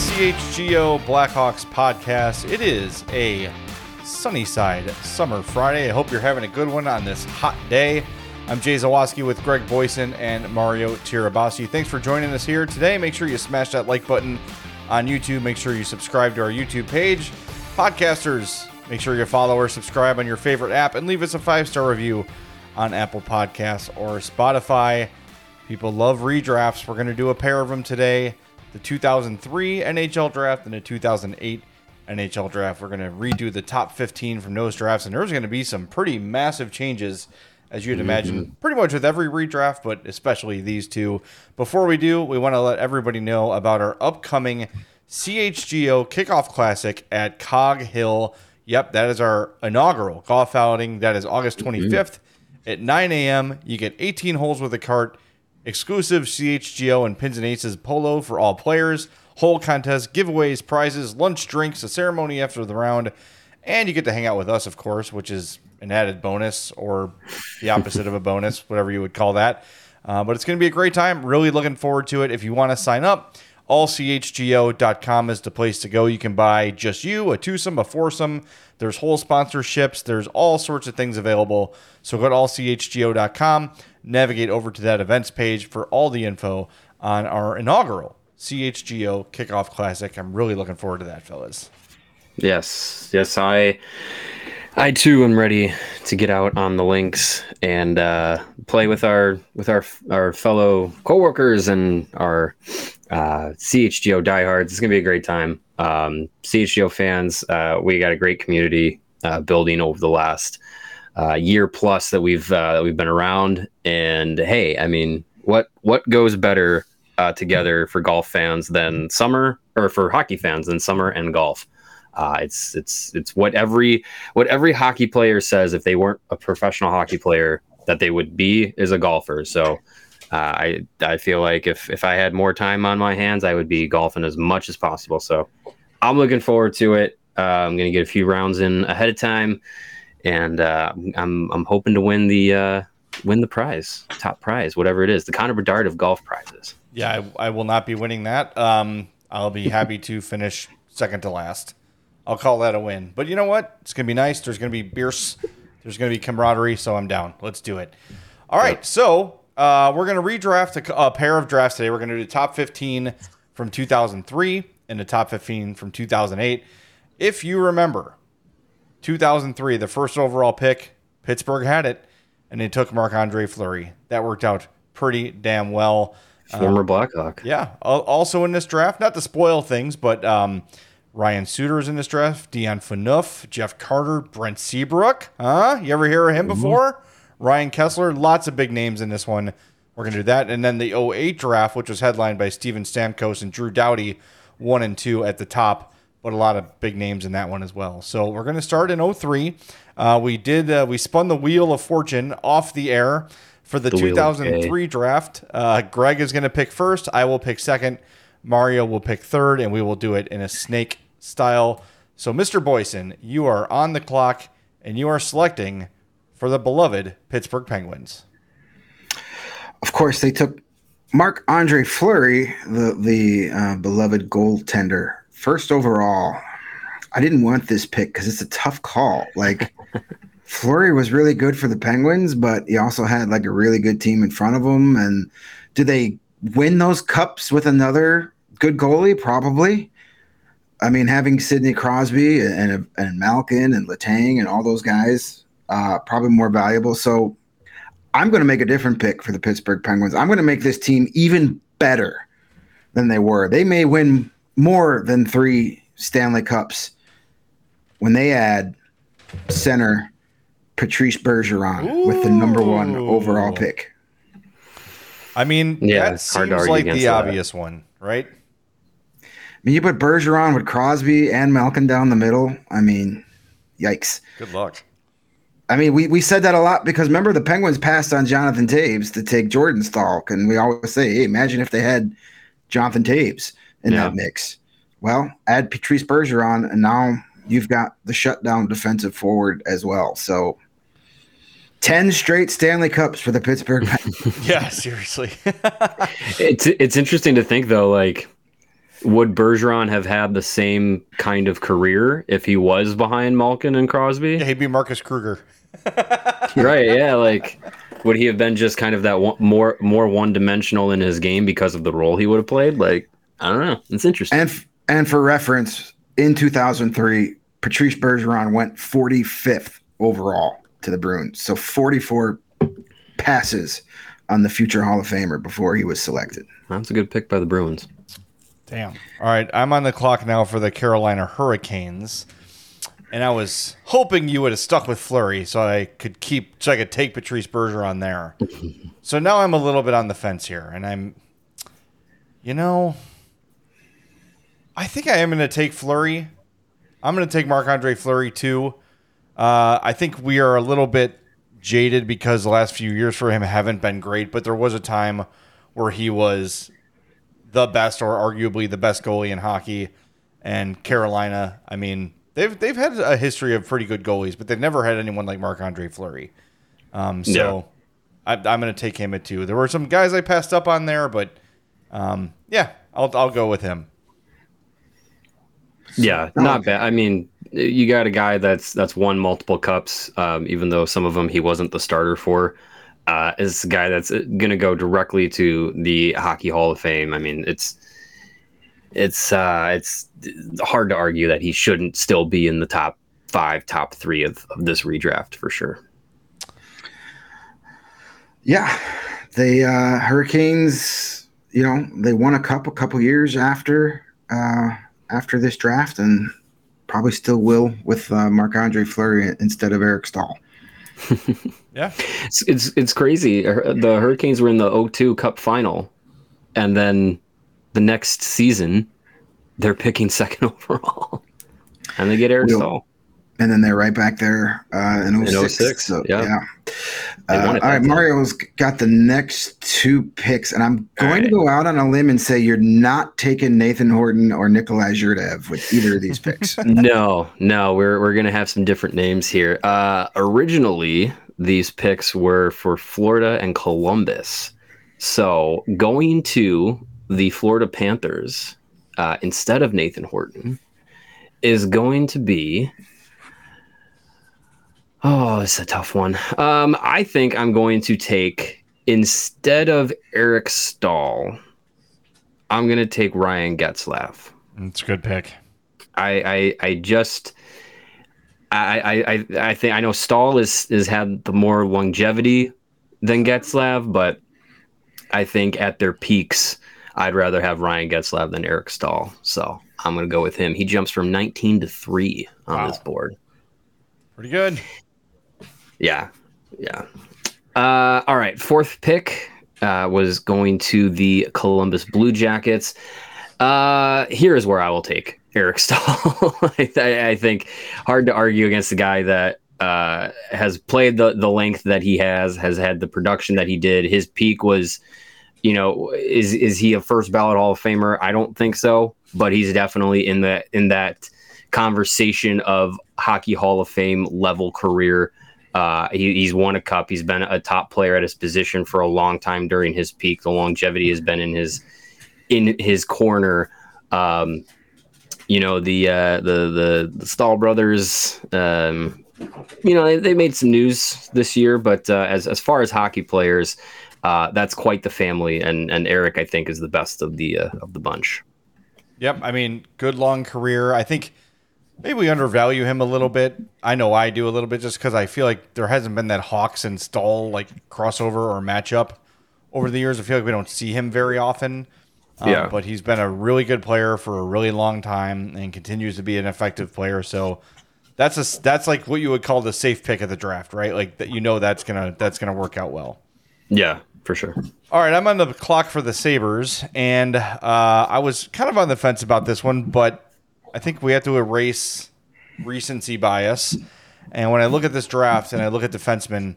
CHGO Blackhawks podcast. It is a sunny side summer Friday. I hope you're having a good one on this hot day. I'm Jay Zawaski with Greg Boysen and Mario Tirabassi. Thanks for joining us here today. Make sure you smash that like button on YouTube. Make sure you subscribe to our YouTube page. Podcasters, make sure you follow or subscribe on your favorite app and leave us a five star review on Apple Podcasts or Spotify. People love redrafts. We're going to do a pair of them today the 2003 NHL draft and the 2008 NHL draft. We're going to redo the top 15 from those drafts, and there's going to be some pretty massive changes, as you'd imagine, mm-hmm. pretty much with every redraft, but especially these two. Before we do, we want to let everybody know about our upcoming CHGO Kickoff Classic at Cog Hill. Yep, that is our inaugural golf outing. That is August mm-hmm. 25th at 9 a.m. You get 18 holes with a cart exclusive CHGO and Pins and Aces polo for all players, whole contest, giveaways, prizes, lunch, drinks, a ceremony after the round, and you get to hang out with us, of course, which is an added bonus or the opposite of a bonus, whatever you would call that. Uh, but it's going to be a great time. Really looking forward to it. If you want to sign up, allchgo.com is the place to go. You can buy just you, a twosome, a foursome. There's whole sponsorships. There's all sorts of things available. So go to allchgo.com, navigate over to that events page for all the info on our inaugural CHGO Kickoff Classic. I'm really looking forward to that, fellas. Yes, yes, I, I too am ready to get out on the links and uh, play with our with our our fellow coworkers and our uh, CHGO diehards. It's gonna be a great time. Um, CHGO fans, uh, we got a great community uh, building over the last uh, year plus that we've uh, we've been around. And hey, I mean, what what goes better uh, together for golf fans than summer, or for hockey fans than summer and golf? Uh, it's it's it's what every what every hockey player says if they weren't a professional hockey player that they would be is a golfer. So. Uh, I I feel like if if I had more time on my hands, I would be golfing as much as possible. So I'm looking forward to it. Uh, I'm going to get a few rounds in ahead of time, and uh, I'm I'm hoping to win the uh, win the prize, top prize, whatever it is, the Connor Bedard of golf prizes. Yeah, I, I will not be winning that. Um, I'll be happy to finish second to last. I'll call that a win. But you know what? It's gonna be nice. There's gonna be beers. There's gonna be camaraderie. So I'm down. Let's do it. All right. So uh, we're gonna redraft a, a pair of drafts today. We're gonna do the top 15 from 2003 and the top 15 from 2008. If you remember, 2003, the first overall pick, Pittsburgh had it, and they took Marc Andre Fleury. That worked out pretty damn well. Former Blackhawk. Yeah. Also in this draft, not to spoil things, but um, Ryan Suter's in this draft, Dion Phaneuf, Jeff Carter, Brent Seabrook. Huh? You ever hear of him before? Ryan Kesler. Lots of big names in this one. We're going to do that. And then the 08 draft, which was headlined by Steven Stamkos and Drew Doughty, one and two at the top but a lot of big names in that one as well. So we're going to start in 03. Uh, we did uh, we spun the wheel of fortune off the air for the, The 2003 draft. Uh, Greg is going to pick first. I will pick second. Mario will pick third, and we will do it in a snake style. So, Mr. Boysen, you are on the clock, and you are selecting for the beloved Pittsburgh Penguins. Of course, they took Marc Andre Fleury, the the uh, beloved goaltender, first overall. I didn't want this pick because it's a tough call. Like Fleury was really good for the Penguins, but he also had like a really good team in front of him. And do they win those cups with another good goalie? Probably. I mean, having Sidney Crosby and and Malkin and Letang and all those guys, uh, probably more valuable. So I'm going to make a different pick for the Pittsburgh Penguins. I'm going to make this team even better than they were. They may win more than three Stanley Cups when they add center Patrice Bergeron with the number one overall pick. I mean, Yeah, that it's seems argue like the that. obvious one, right? I mean, you put Bergeron with Crosby and Malkin down the middle. I mean, yikes. Good luck. I mean, we, we said that a lot because remember the Penguins passed on Jonathan Toews to take Jordan Staal, and we always say, hey, imagine if they had Jonathan Toews in Yeah. that mix. Well, add Patrice Bergeron, and now you've got the shutdown defensive forward as well. So, ten straight Stanley Cups for the Pittsburgh. Yeah, seriously. It's it's interesting to think though, like would Bergeron have had the same kind of career if he was behind Malkin and Crosby? yeah, he'd be Marcus Kruger. right? Yeah, like would he have been just kind of that one, more more one dimensional in his game because of the role he would have played? Like I don't know. It's interesting. and f- and for reference, in 2003, Patrice Bergeron went 45th overall to the Bruins. So 44 passes on the future Hall of Famer before he was selected. That's a good pick by the Bruins. Damn. All right, I'm on the clock now for the Carolina Hurricanes. And I was hoping you would have stuck with Fleury so I could keep so I could take Patrice Bergeron there. so now I'm a little bit on the fence here, and I'm you know I think I am gonna take Fleury. I'm gonna take Marc Andre Fleury too. Uh, I think we are a little bit jaded because the last few years for him haven't been great, but there was a time where he was the best or arguably the best goalie in hockey. And Carolina, I mean, they've they've had a history of pretty good goalies, but they've never had anyone like Marc Andre Fleury. Um, so I, I'm going to take him at two. There were some guys I passed up on there, but um, yeah, I'll I'll go with him. Yeah, not bad. I mean, you got a guy that's that's won multiple cups, um, even though some of them he wasn't the starter for. Uh, is a guy that's going to go directly to the Hockey Hall of Fame. I mean, it's it's uh, it's hard to argue that he shouldn't still be in the top five, top three of, of this redraft for sure. Yeah, the uh, Hurricanes. You know, they won a cup a couple years after uh, after this draft, and probably still will with uh, Marc Andre Fleury instead of Eric Staal. Yeah, It's it's, it's crazy. The Hurricanes were in the 02 Cup final, and then the next season they're picking second overall, and they get Eric Will- Staal. And then they're right back there uh, in 06. 06, So, yeah. yeah. Uh, all right. Mario's got the next two picks, and I'm going to go out on a limb and say you're not taking Nathan Horton or Nikolai Zherdev with either of these picks. no, no, we're we're gonna have some different names here. Uh, originally, these picks were for Florida and Columbus. So going to the Florida Panthers uh, instead of Nathan Horton is going to be. Oh, it's a tough one. Um, I think I'm going to take instead of Eric Staal. I'm going to take Ryan Getzlaf. it's a good pick. I I, I just I, I I think I know Staal is is had the more longevity than Getzlaf, but I think at their peaks, I'd rather have Ryan Getzlaf than Eric Staal. So I'm gonna go with him. He jumps from 19 to three on Wow. this board. Pretty good. Yeah, yeah. Uh, all right, fourth pick uh, was going to the Columbus Blue Jackets. Uh, here is where I will take Eric Staal. I, I think hard to argue against the guy that uh, has played the the length that he has, has had the production that he did. His peak was, you know, is is he a first ballot Hall of Famer? I don't think so, but he's definitely in that in that conversation of hockey Hall of Fame level career. Uh, he, he's won a cup. He's been a top player at his position for a long time during his peak. The longevity has been in his in his corner. Um, you know the uh, the the the Staal brothers. Um, you know they, they made some news this year, but uh, as as far as hockey players, uh, that's quite the family. And and Eric, I think, is the best of the uh, of the bunch. Yep. I mean, good long career. I think maybe we undervalue him a little bit. I know I do a little bit just because I feel like there hasn't been that Hawks and Staal like crossover or matchup over the years. I feel like we don't see him very often. Um, Yeah. But he's been a really good player for a really long time and continues to be an effective player. So that's a that's like what you would call the safe pick of the draft, right? Like that you know that's gonna that's gonna work out well. Yeah, for sure. All right, I'm on the clock for the Sabres, and uh, I was kind of on the fence about this one, but I think we have to erase recency bias. And when I look at this draft and I look at defensemen,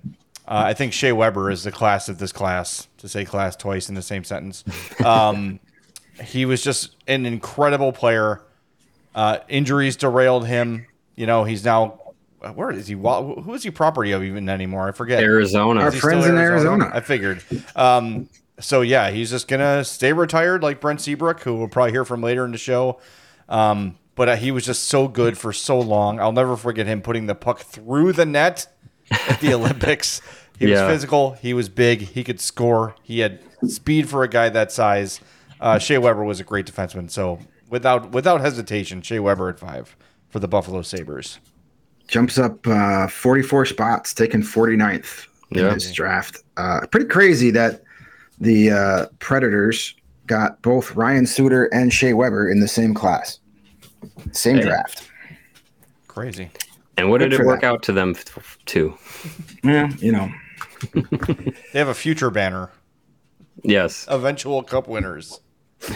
uh, I think Shea Weber is the class of this class, to say class twice in the same sentence. Um, he was just an incredible player. Uh, injuries derailed him. You know, he's now. Where is he? Who is he property of even anymore? I forget. Arizona. Our friends still in Arizona. I figured. Um, so yeah, he's just gonna stay retired like Brent Seabrook, who we'll probably hear from later in the show. Um, but uh, he was just so good for so long. I'll never forget him putting the puck through the net at the Olympics. He Yeah. was physical. He was big. He could score. He had speed for a guy that size. Uh, Shea Weber was a great defenseman. So without without hesitation, Shea Weber at five for the Buffalo Sabres. Jumps up uh, 44 spots, taking 49th in this draft. Uh, pretty crazy that the uh, Predators got both Ryan Suter and Shea Weber in the same class, same Hey. draft. Crazy. and what Good did it work them. out to them f- too? Yeah, you know. They have a future banner. Yes. eventual cup winners.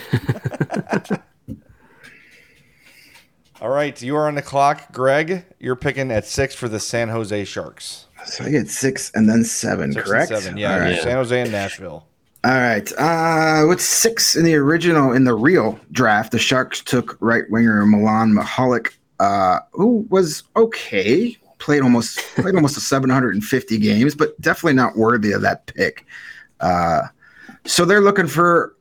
All right, you are on the clock, Greg. You're picking at six for the San Jose Sharks. So I get six and then seven, Six and correct? seven, yeah, All right. Yeah. San Jose and Nashville. All right. Uh, with six in the original, in the real draft, the Sharks took right winger Milan Michalek, uh, who was okay. Played almost played almost 750 games, but definitely not worthy of that pick. Uh, so they're looking for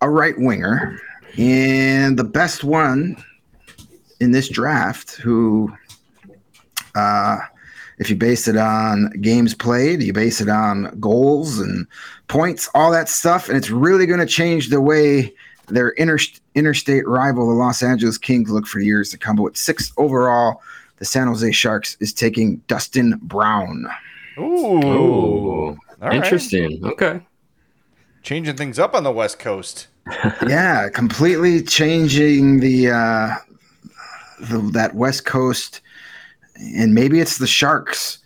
a right winger, and the best one in this draft, who, uh, if you base it on games played, you base it on goals and points, all that stuff, and it's really going to change the way their inter- interstate rival, the Los Angeles Kings, look for years to come. But with six overall, the San Jose Sharks is taking Dustin Brown. Ooh, Ooh. All right. Interesting. Okay. changing things up on the West Coast. yeah, completely changing the, uh, the that West Coast, and maybe it's the Sharks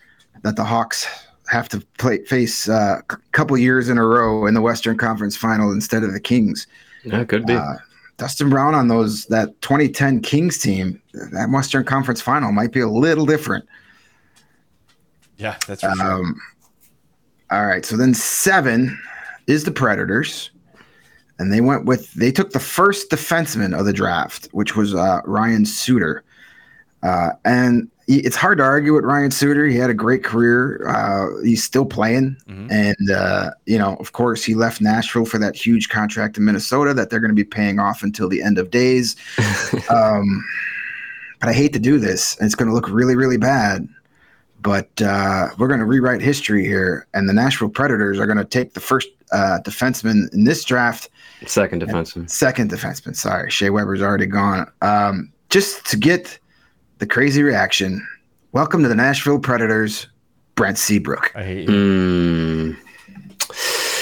that the Hawks have to play face uh, a couple years in a row in the Western Conference Final instead of the Kings. Yeah, could be. Uh, Dustin Brown on those that 2010 Kings team, that Western Conference Final might be a little different. Yeah, that's for sure. Um, all right, so then seven is the Predators, and they went with they took the first defenseman of the draft, which was uh, Ryan Suter, uh, and he- it's hard to argue with Ryan Suter. He had a great career. Uh, he's still playing, Mhm. and uh, you know, of course, he left Nashville for that huge contract in Minnesota that they're going to be paying off until the end of days. um, but I hate to do this, and it's going to look really, really bad but uh, we're going to rewrite history here, and the Nashville Predators are going to take the first uh, defenseman in this draft, Second defenseman. second defenseman. Sorry, Shea Weber's already gone. Um, just to get the crazy reaction, welcome to the Nashville Predators, Brent Seabrook. I hate you.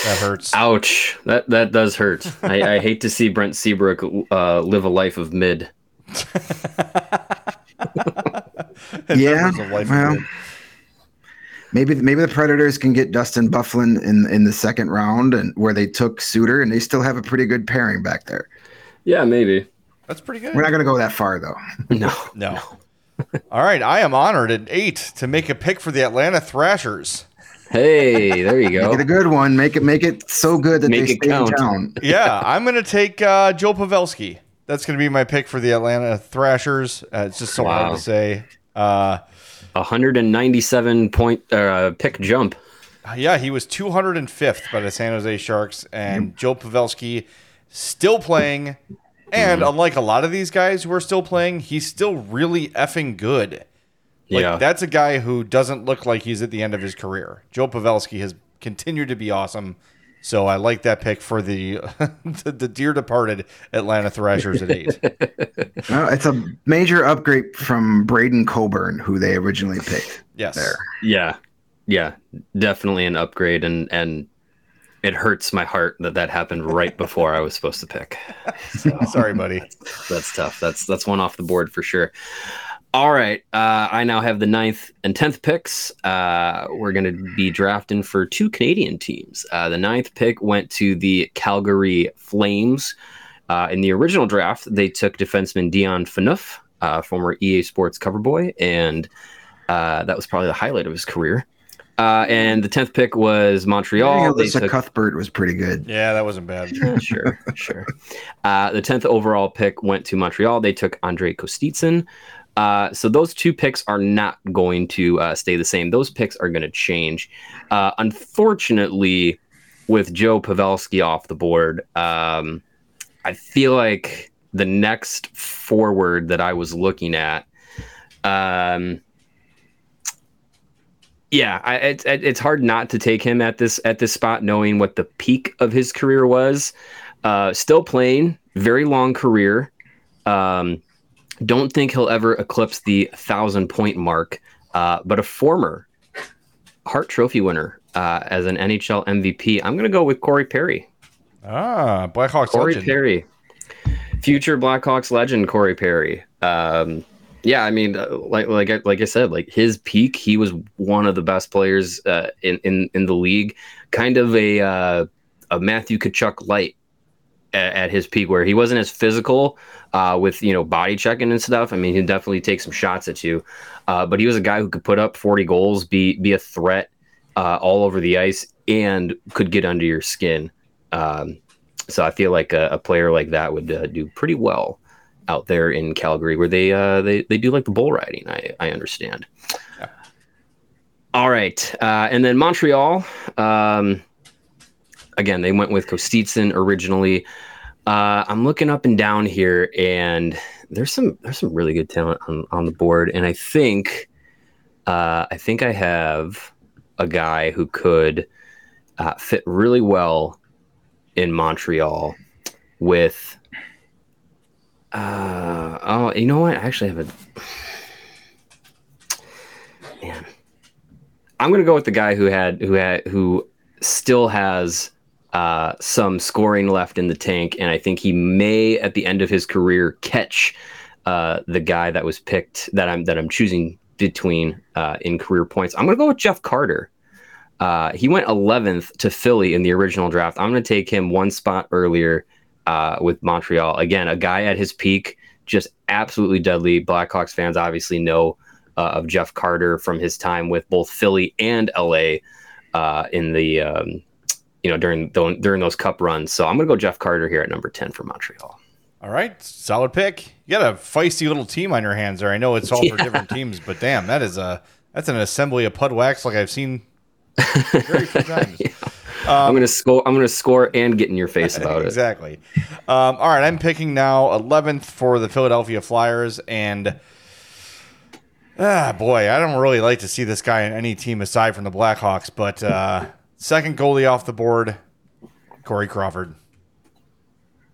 That hurts. Ouch. That that does hurt. I, I hate to see Brent Seabrook uh, live a life of mid. yeah, Members of of well, Good. maybe maybe the Predators can get Dustin Byfuglien in in the second round, and where they took Suter, and they still have a pretty good pairing back there. Yeah, maybe. That's pretty good. We're not going to go that far, though. No. No. All right, I am honored at eight to make a pick for the Atlanta Thrashers. Hey, there you go. Make it a good one. Make it make it so good that Make they it stay count. in town. Yeah, I'm going to take uh, Joe Pavelski. That's going to be my pick for the Atlanta Thrashers. Uh, it's just so Wow. hard to say. Uh, 197 point uh, pick jump. yeah, he was 205th by the San Jose Sharks, and Joe Pavelski still playing. And mm-hmm. unlike a lot of these guys who are still playing, he's still really effing good. Like, yeah. that's a guy who doesn't look like he's at the end of his career. Joe Pavelski has continued to be awesome. So I like that pick for the the, the dear departed Atlanta Thrashers at eight. Well, it's a major upgrade from Braydon Coburn, who they originally picked. Yes. There. yeah. Yeah. Definitely an upgrade. And, and it hurts my heart that that happened right before I was supposed to pick. Sorry, buddy. That's tough. That's that's one off the board for sure. All right. Uh, I now have the ninth and tenth picks. Uh, we're going to be drafting for two Canadian teams. Uh, the ninth pick went to the Calgary Flames. Uh, in the original draft, they took defenseman Dion Phaneuf, uh, former EA Sports cover boy, and uh, that was probably the highlight of his career. Uh, and the tenth pick was Montreal. They took- Cuthbert was pretty good. Yeah, that wasn't bad. sure, sure. Uh, the tenth overall pick went to Montreal. They took Andrei Kostitsyn. Uh, so those two picks are not going to uh, stay the same. Those picks are going to change. Uh, unfortunately, with Joe Pavelski off the board, um, I feel like the next forward that I was looking at. Um, yeah, I, it's it's hard not to take him at this at this spot, knowing what the peak of his career was. Uh, still playing, very long career. Um, don't think he'll ever eclipse the thousand point mark, uh, but a former Hart Trophy winner uh, as an NHL MVP. I'm going to go with Corey Perry. Ah, Blackhawks Corey legend. Perry, future Blackhawks legend Corey Perry. Um, yeah, I mean, uh, like like I, like I said, like his peak, he was one of the best players uh, in in in the league. Kind of a uh, a Matthew Tkachuk light at, at his peak, where he wasn't as physical uh, with you know body checking and stuff. I mean, he'd definitely take some shots at you, uh, but he was a guy who could put up 40 goals, be be a threat uh, all over the ice, and could get under your skin. Um, so I feel like a, a player like that would do pretty well out there in Calgary, where they uh, they they do like the bull riding. I I understand. All right, uh, and then Montreal. Um, again, they went with Kostitsyn originally. Uh, I'm looking up and down here, and there's some there's some really good talent on, on the board, and I think uh, I think I have a guy who could uh, fit really well in Montreal with. Uh, oh, you know what? I actually have a man. I'm gonna go with the guy who had who had who still has uh, some scoring left in the tank, and I think he may at the end of his career catch uh, the guy that was picked that I'm that I'm choosing between uh, in career points. I'm gonna go with Jeff Carter. Uh, he went 11th to Philly in the original draft. I'm going to take him one spot earlier uh, with Montreal. Again, a guy at his peak, just absolutely deadly. Blackhawks fans obviously know uh, of Jeff Carter from his time with both Philly and LA uh, in the um, you know during during those Cup runs. So I'm going to go Jeff Carter here at number 10 for Montreal. All right, solid pick. You got a feisty little team on your hands there. I know it's all for different teams, but damn, that is a that's an assembly of Pud Wax like I've seen very few times. I'm going to score. I'm to score and get in your face about it. exactly. Um, all right, I'm picking now 11th for the Philadelphia Flyers, and ah, boy, I don't really like to see this guy in any team aside from the Blackhawks. But uh, second goalie off the board, Corey Crawford.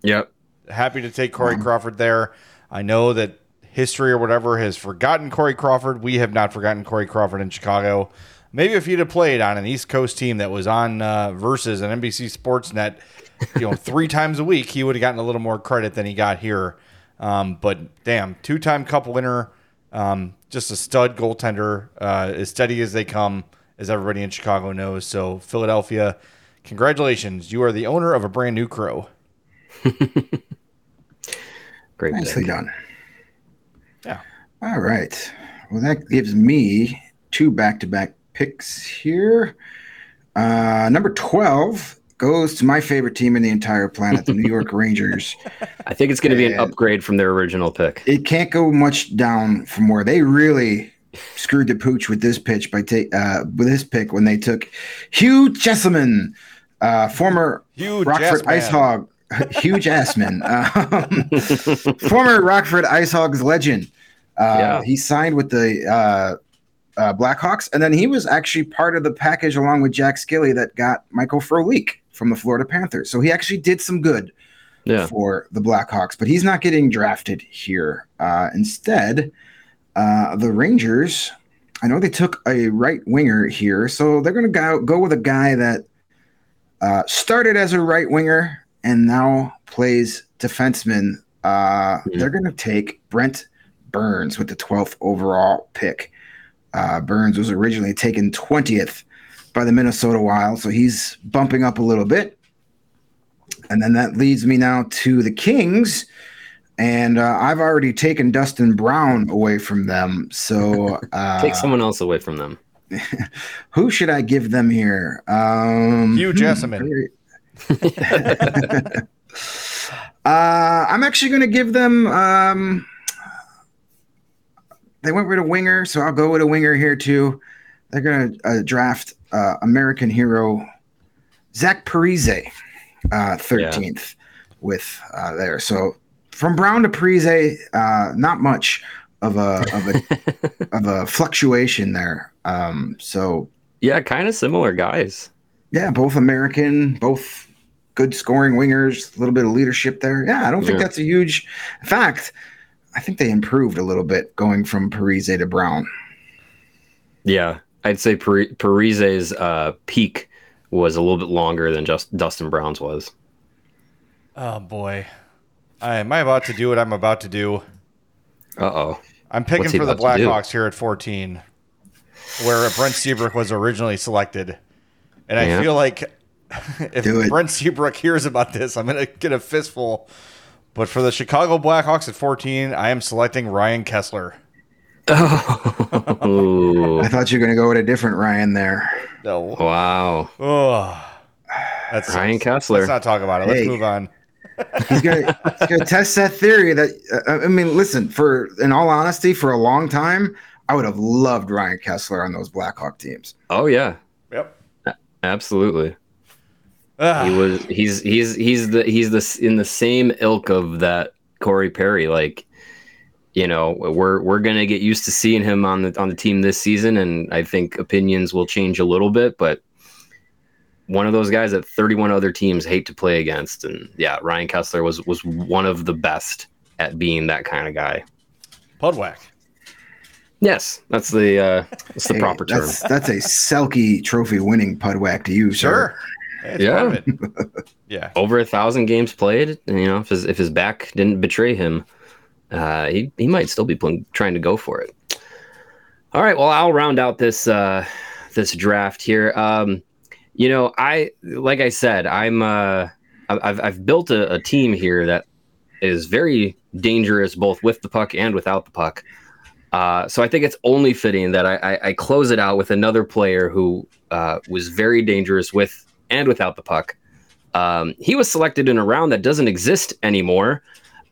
Yep. Happy to take Corey Crawford there. I know that history or whatever has forgotten Corey Crawford. We have not forgotten Corey Crawford in Chicago. Maybe if he'd have played on an East Coast team that was on uh, versus an NBC Sportsnet, you know, three times a week, he would have gotten a little more credit than he got here. Um, but damn, two-time Cup winner, um, just a stud goaltender, uh, as steady as they come, as everybody in Chicago knows. So Philadelphia, congratulations, you are the owner of a brand new crow. Great Nicely pick. done. Yeah. All right. Well, that gives me two back-to-back picks here. Uh, number twelve goes to my favorite team in the entire planet, the New York Rangers. I think it's going to be an upgrade from their original pick. It can't go much down from where they really screwed the pooch with this pitch by take uh, with this pick when they took Hugh Jessiman, uh, former Huge Rockford ass. Ice Hog, huge assman, um, former Rockford Ice Hogs legend. Uh, Yeah. He signed with the uh, Blackhawks, and then he was actually part of the package along with Jack Skille that got Michael Frolik from the Florida Panthers. So he actually did some good Yeah. for the Blackhawks, but he's not getting drafted here. Uh, instead, uh, the Rangers, I know they took a right winger here, so they're going to go, go with a guy that uh, started as a right winger and now plays defenseman. Uh, Mhm. They're going to take Brent Burns with the 12th overall pick. Uh, Burns was originally taken 20th by the Minnesota Wild, so he's bumping up a little bit. And then that leads me now to the Kings. And uh, I've already taken Dustin Brown away from them. So uh, Take someone else away from them. who should I give them here? Um, Hugh hmm, Jessiman. very- uh, I'm actually going to give them. Um, they went with a winger, so I'll go with a winger here too. They're going to uh, draft uh, American hero Zach Parise, uh, 13th with uh, there. So from Brown to Parise, uh, not much of a of a of a fluctuation there. Um, so Yeah, kind of similar guys. yeah, both American, both good scoring wingers, a little bit of leadership there. Yeah, I don't think Yeah. that's a huge fact. I think they improved a little bit going from Parise to Brown. Yeah, I'd say Pari- Parise's uh, peak was a little bit longer than just Dustin Brown's was. Oh boy. I, am I about to do what I'm about to do? Uh oh. I'm picking for the about to do? Blackhawks here at 14, where Brent Seabrook was originally selected. And I feel like if Brent Seabrook hears about this, I'm going to get a fistful. But for the Chicago Blackhawks at 14, I am selecting Ryan Kesler. Ooh. I thought you were going to go with a different Ryan there. No. wow. Oh. That's Ryan Kesler. Let's not talk about it. Let's Hey. move on. He's going to test that theory that uh, I mean, listen, for in all honesty, for a long time, I would have loved Ryan Kesler on those Blackhawk teams. Oh yeah, Yep. absolutely. Ah, He was. He's. He's. He's the. He's the in the same ilk of that Corey Perry. Like, you know, we're we're gonna get used to seeing him on the on the team this season, and I think opinions will change a little bit. But one of those guys that 31 other teams hate to play against, and yeah, Ryan Kesler was was one of the best at being that kind of guy. Pudwack. Yes, that's the uh, that's the Hey, proper term. that's, That's a Selke Trophy winning Pudwack to you, sir. Sure. It's Yeah. yeah. over a thousand games played. and, You know, if his if his back didn't betray him, uh, he he might still be playing, trying to go for it. All right, well, I'll round out this uh, this draft here. Um, you know, I like I said, I'm uh, I've I've built a, a team here that is very dangerous both with the puck and without the puck. Uh, so I think it's only fitting that I, I, I close it out with another player who uh, was very dangerous with and without the puck. Um, he was selected in a round that doesn't exist anymore.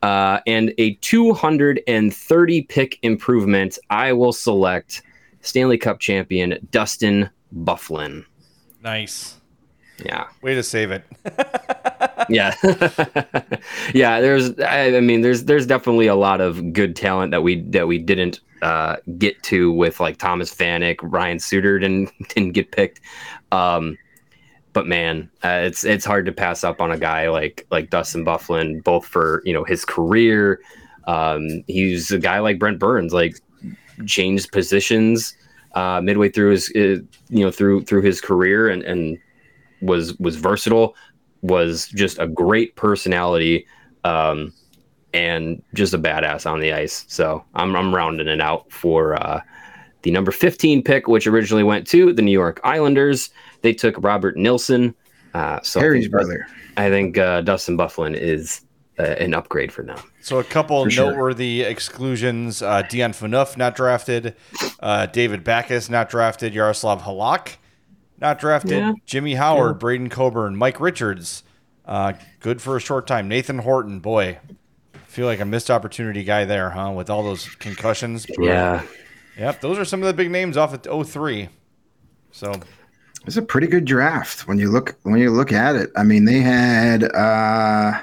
Uh, and a 230 pick improvement, I will select Stanley Cup champion Dustin Byfuglien. Nice. Yeah. Way to save it. yeah yeah there's I, I mean there's there's definitely a lot of good talent that we that we didn't uh get to with like thomas vanek ryan suter didn't didn't get picked um but man uh, it's it's hard to pass up on a guy like like dustin byfuglien both for you know his career um he's a guy like brent burns like changed positions uh midway through his uh, you know through through his career and and was was versatile was just a great personality um, and just a badass on the ice. So I'm, I'm rounding it out for uh, the number 15 pick, which originally went to the New York Islanders. They took Robert Nilsson. Uh, so I Harry's think, brother. I think uh, Dustin Byfuglien is uh, an upgrade for them. So a couple For sure. noteworthy exclusions: uh, Dion Phaneuf not drafted, uh, David Backes not drafted, Jaroslav Halak not drafted, Yeah. Jimmy Howard, Braydon Coburn, Mike Richards, uh, good for a short time. Nathan Horton, boy, feel like a missed opportunity guy there, huh? With all those concussions. Yeah, Yep, those are some of the big names off at 03. So It's a pretty good draft when you look when you look at it. I mean, they had uh,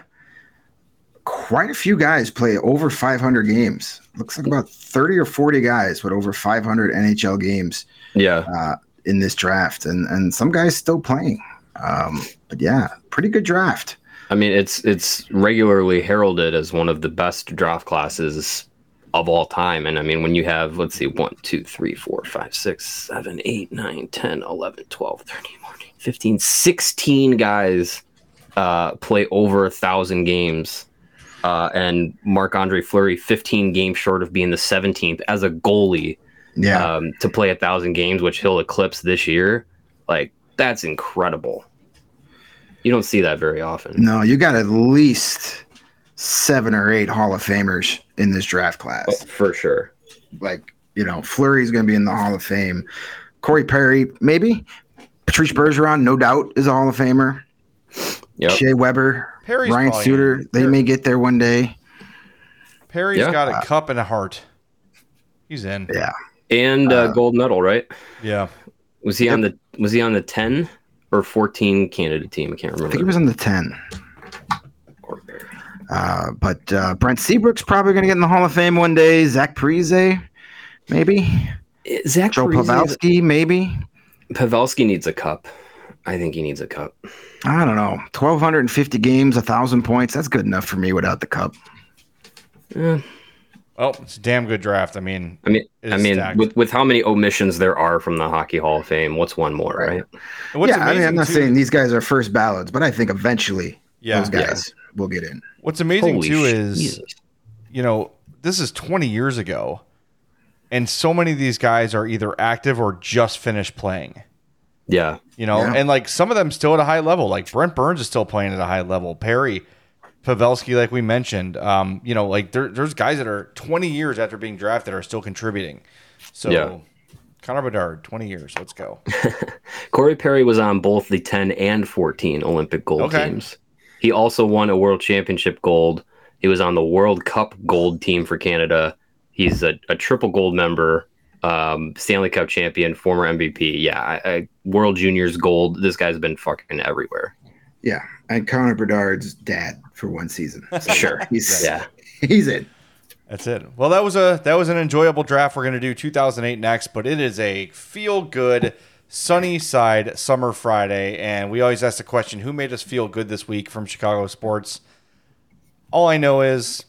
quite a few guys play over 500 games. Looks like about 30 or 40 guys with over 500 NHL games yeah. uh, in this draft, and and some guys still playing. Um, but yeah, pretty good draft. I mean, it's it's regularly heralded as one of the best draft classes of all time. And I mean, when you have, let's see, 1, 2, 3, 4, 5, 6, 7, 8, 9, 10, 11, 12, 13, 14, 15, 16 guys uh, play over a thousand games. Uh, and Marc Andre Fleury, 15 games short of being the 17th as a goalie Yeah, um, to play a thousand games, which he'll eclipse this year. Like, that's incredible. You don't see that very often. no, you got at least seven or eight Hall of Famers in this draft class. Oh, for sure. like you know, Fleury's going to be in the Hall of Fame. Corey Perry, maybe. Patrice Bergeron, no doubt, is a Hall of Famer. Yep. Shea Weber, Perry's Ryan probably- Suter, they Per- may get there one day. Perry's Yeah. got a cup and a Hart. He's in. Yeah, And uh, gold medal, right? Yeah. Was he on the was he on the ten or fourteen candidate team? I can't remember. I think he was on the ten. Uh, but uh, Brent Seabrook's probably going to get in the Hall of Fame one day. Zach Parise, maybe. Eh, Zach Joe Parise- Pavelski, maybe. Pavelski needs a cup. I think he needs a cup. I don't know. 1,250 games, 1,000 points. That's good enough for me without the cup. Yeah. Oh, it's a damn good draft. I mean, I mean, I mean, stacked. with with how many omissions there are from the Hockey Hall of Fame, what's one more, right? and what's yeah, I mean, I'm not too- saying these guys are first ballots, but I think eventually Yeah. those guys will get in. What's amazing Holy too is Jesus. you know, this is 20 years ago, and so many of these guys are either active or just finished playing. Yeah, You know, Yeah. and like some of them still at a high level. Like Brent Burns is still playing at a high level. Perry, Pavelski, like we mentioned. Um, you know, like there, there's guys that are 20 years after being drafted are still contributing. So, Yeah. Connor Bedard, 20 years. Let's go. Corey Perry was on both the 10 and 14 Olympic gold Okay. teams. He also won a World Championship gold. He was on the World Cup gold team for Canada. He's a, a triple gold member, um, Stanley Cup champion, former MVP. Yeah, I, I, World Juniors gold. This guy's been fucking everywhere. Yeah, and Connor Bedard's dad for one season. So Sure. he's Yeah. he's in. That's it. Well, that was a that was an enjoyable draft. We're going to do 2008 next, but it is a feel good sunny side summer Friday, and we always ask the question, who made us feel good this week from Chicago sports? All I know is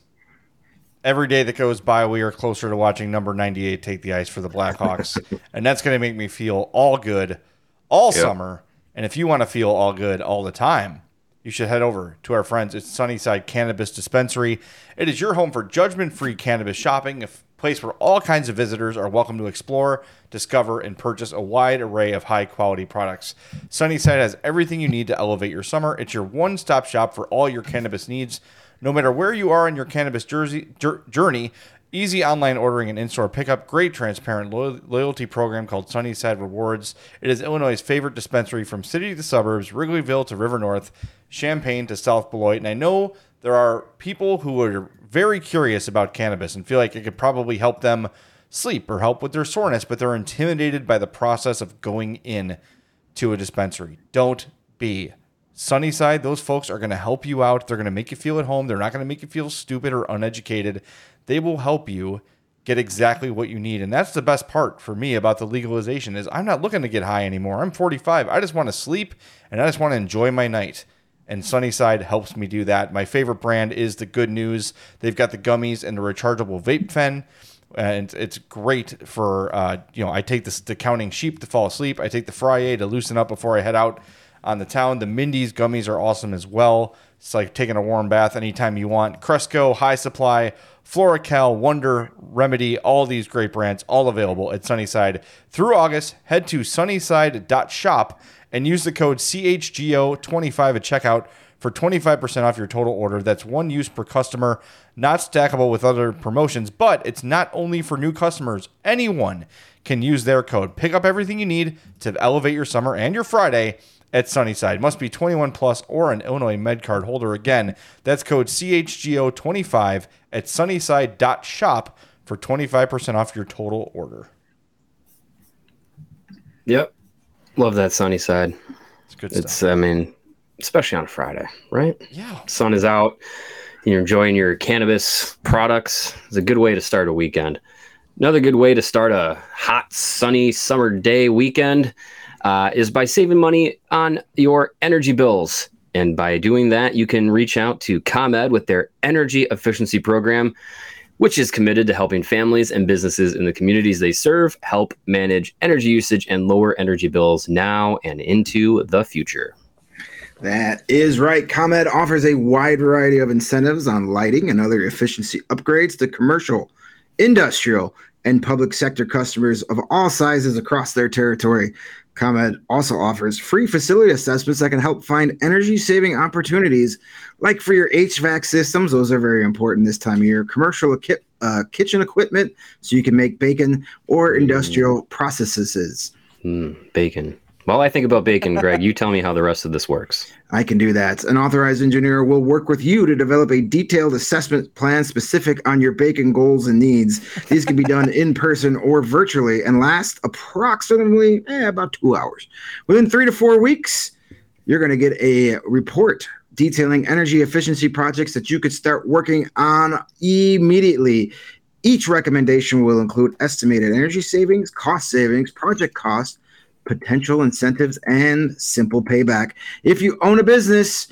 every day that goes by, we are closer to watching number 98 take the ice for the Blackhawks, and that's going to make me feel all good all summer. And if you want to feel all good all the time, you should head over to our friends at Sunnyside Cannabis Dispensary. It is your home for judgment free cannabis shopping, a f- place where all kinds of visitors are welcome to explore, discover, and purchase a wide array of high quality products. Sunnyside has everything you need to elevate your summer. It's your one stop shop for all your cannabis needs. No matter where you are in your cannabis jersey, jour- journey, Easy online ordering and in-store pickup. Great transparent lo- loyalty program called Sunnyside Rewards. It is Illinois' favorite dispensary from city to suburbs, Wrigleyville to River North, Champaign to South Beloit. And I know there are people who are very curious about cannabis and feel like it could probably help them sleep or help with their soreness, but they're intimidated by the process of going in to a dispensary. Don't be. Sunnyside, those folks are going to help you out. They're going to make you feel at home. They're not going to make you feel stupid or uneducated. They will help you get exactly what you need. And that's the best part for me about the legalization is I'm not looking to get high anymore. I'm 45. I just want to sleep and I just want to enjoy my night. And Sunnyside helps me do that. My favorite brand is the Good News. They've got the gummies and the rechargeable vape pen and it's great for uh, you know I take this the counting sheep to fall asleep. I take the Frye to loosen up before I head out on the town. The Mindy's gummies are awesome as well. It's like taking a warm bath anytime you want. Cresco, High Supply, Floracal, Wonder, Remedy, all these great brands, all available at Sunnyside through August. Head to sunnyside.shop and use the code CHGO25 at checkout for 25% off your total order. That's one use per customer, not stackable with other promotions, but it's not only for new customers. Anyone can use their code. Pick up everything you need to elevate your summer and your Friday at Sunnyside. Must be 21 plus or an Illinois MedCard holder. Again, that's code CHGO25 at sunnyside.shop for 25% off your total order. Yep. Love that sunny side. It's good It's, stuff. I mean, especially on a Friday, right? Yeah. Sun is out. You're enjoying your cannabis products. It's a good way to start a weekend. Another good way to start a hot, sunny summer day weekend uh, is by saving money on your energy bills. And by doing that, you can reach out to ComEd with their energy efficiency program, which is committed to helping families and businesses in the communities they serve help manage energy usage and lower energy bills now and into the future. That is right. ComEd offers a wide variety of incentives on lighting and other efficiency upgrades to commercial, industrial, and public sector customers of all sizes across their territory. ComEd also offers free facility assessments that can help find energy saving opportunities, like for your HVAC systems. Those are very important this time of year. Commercial equip, uh, kitchen equipment, so you can make bacon or industrial processes. Mm, bacon. While I think about bacon, Greg, you tell me how the rest of this works. I can do that. An authorized engineer will work with you to develop a detailed assessment plan specific on your bacon goals and needs. These can be done in person or virtually and last approximately eh, about two hours. Within three to four weeks, you're going to get a report detailing energy efficiency projects that you could start working on immediately. Each recommendation will include estimated energy savings, cost savings, project costs, potential incentives, and simple payback. If you own a business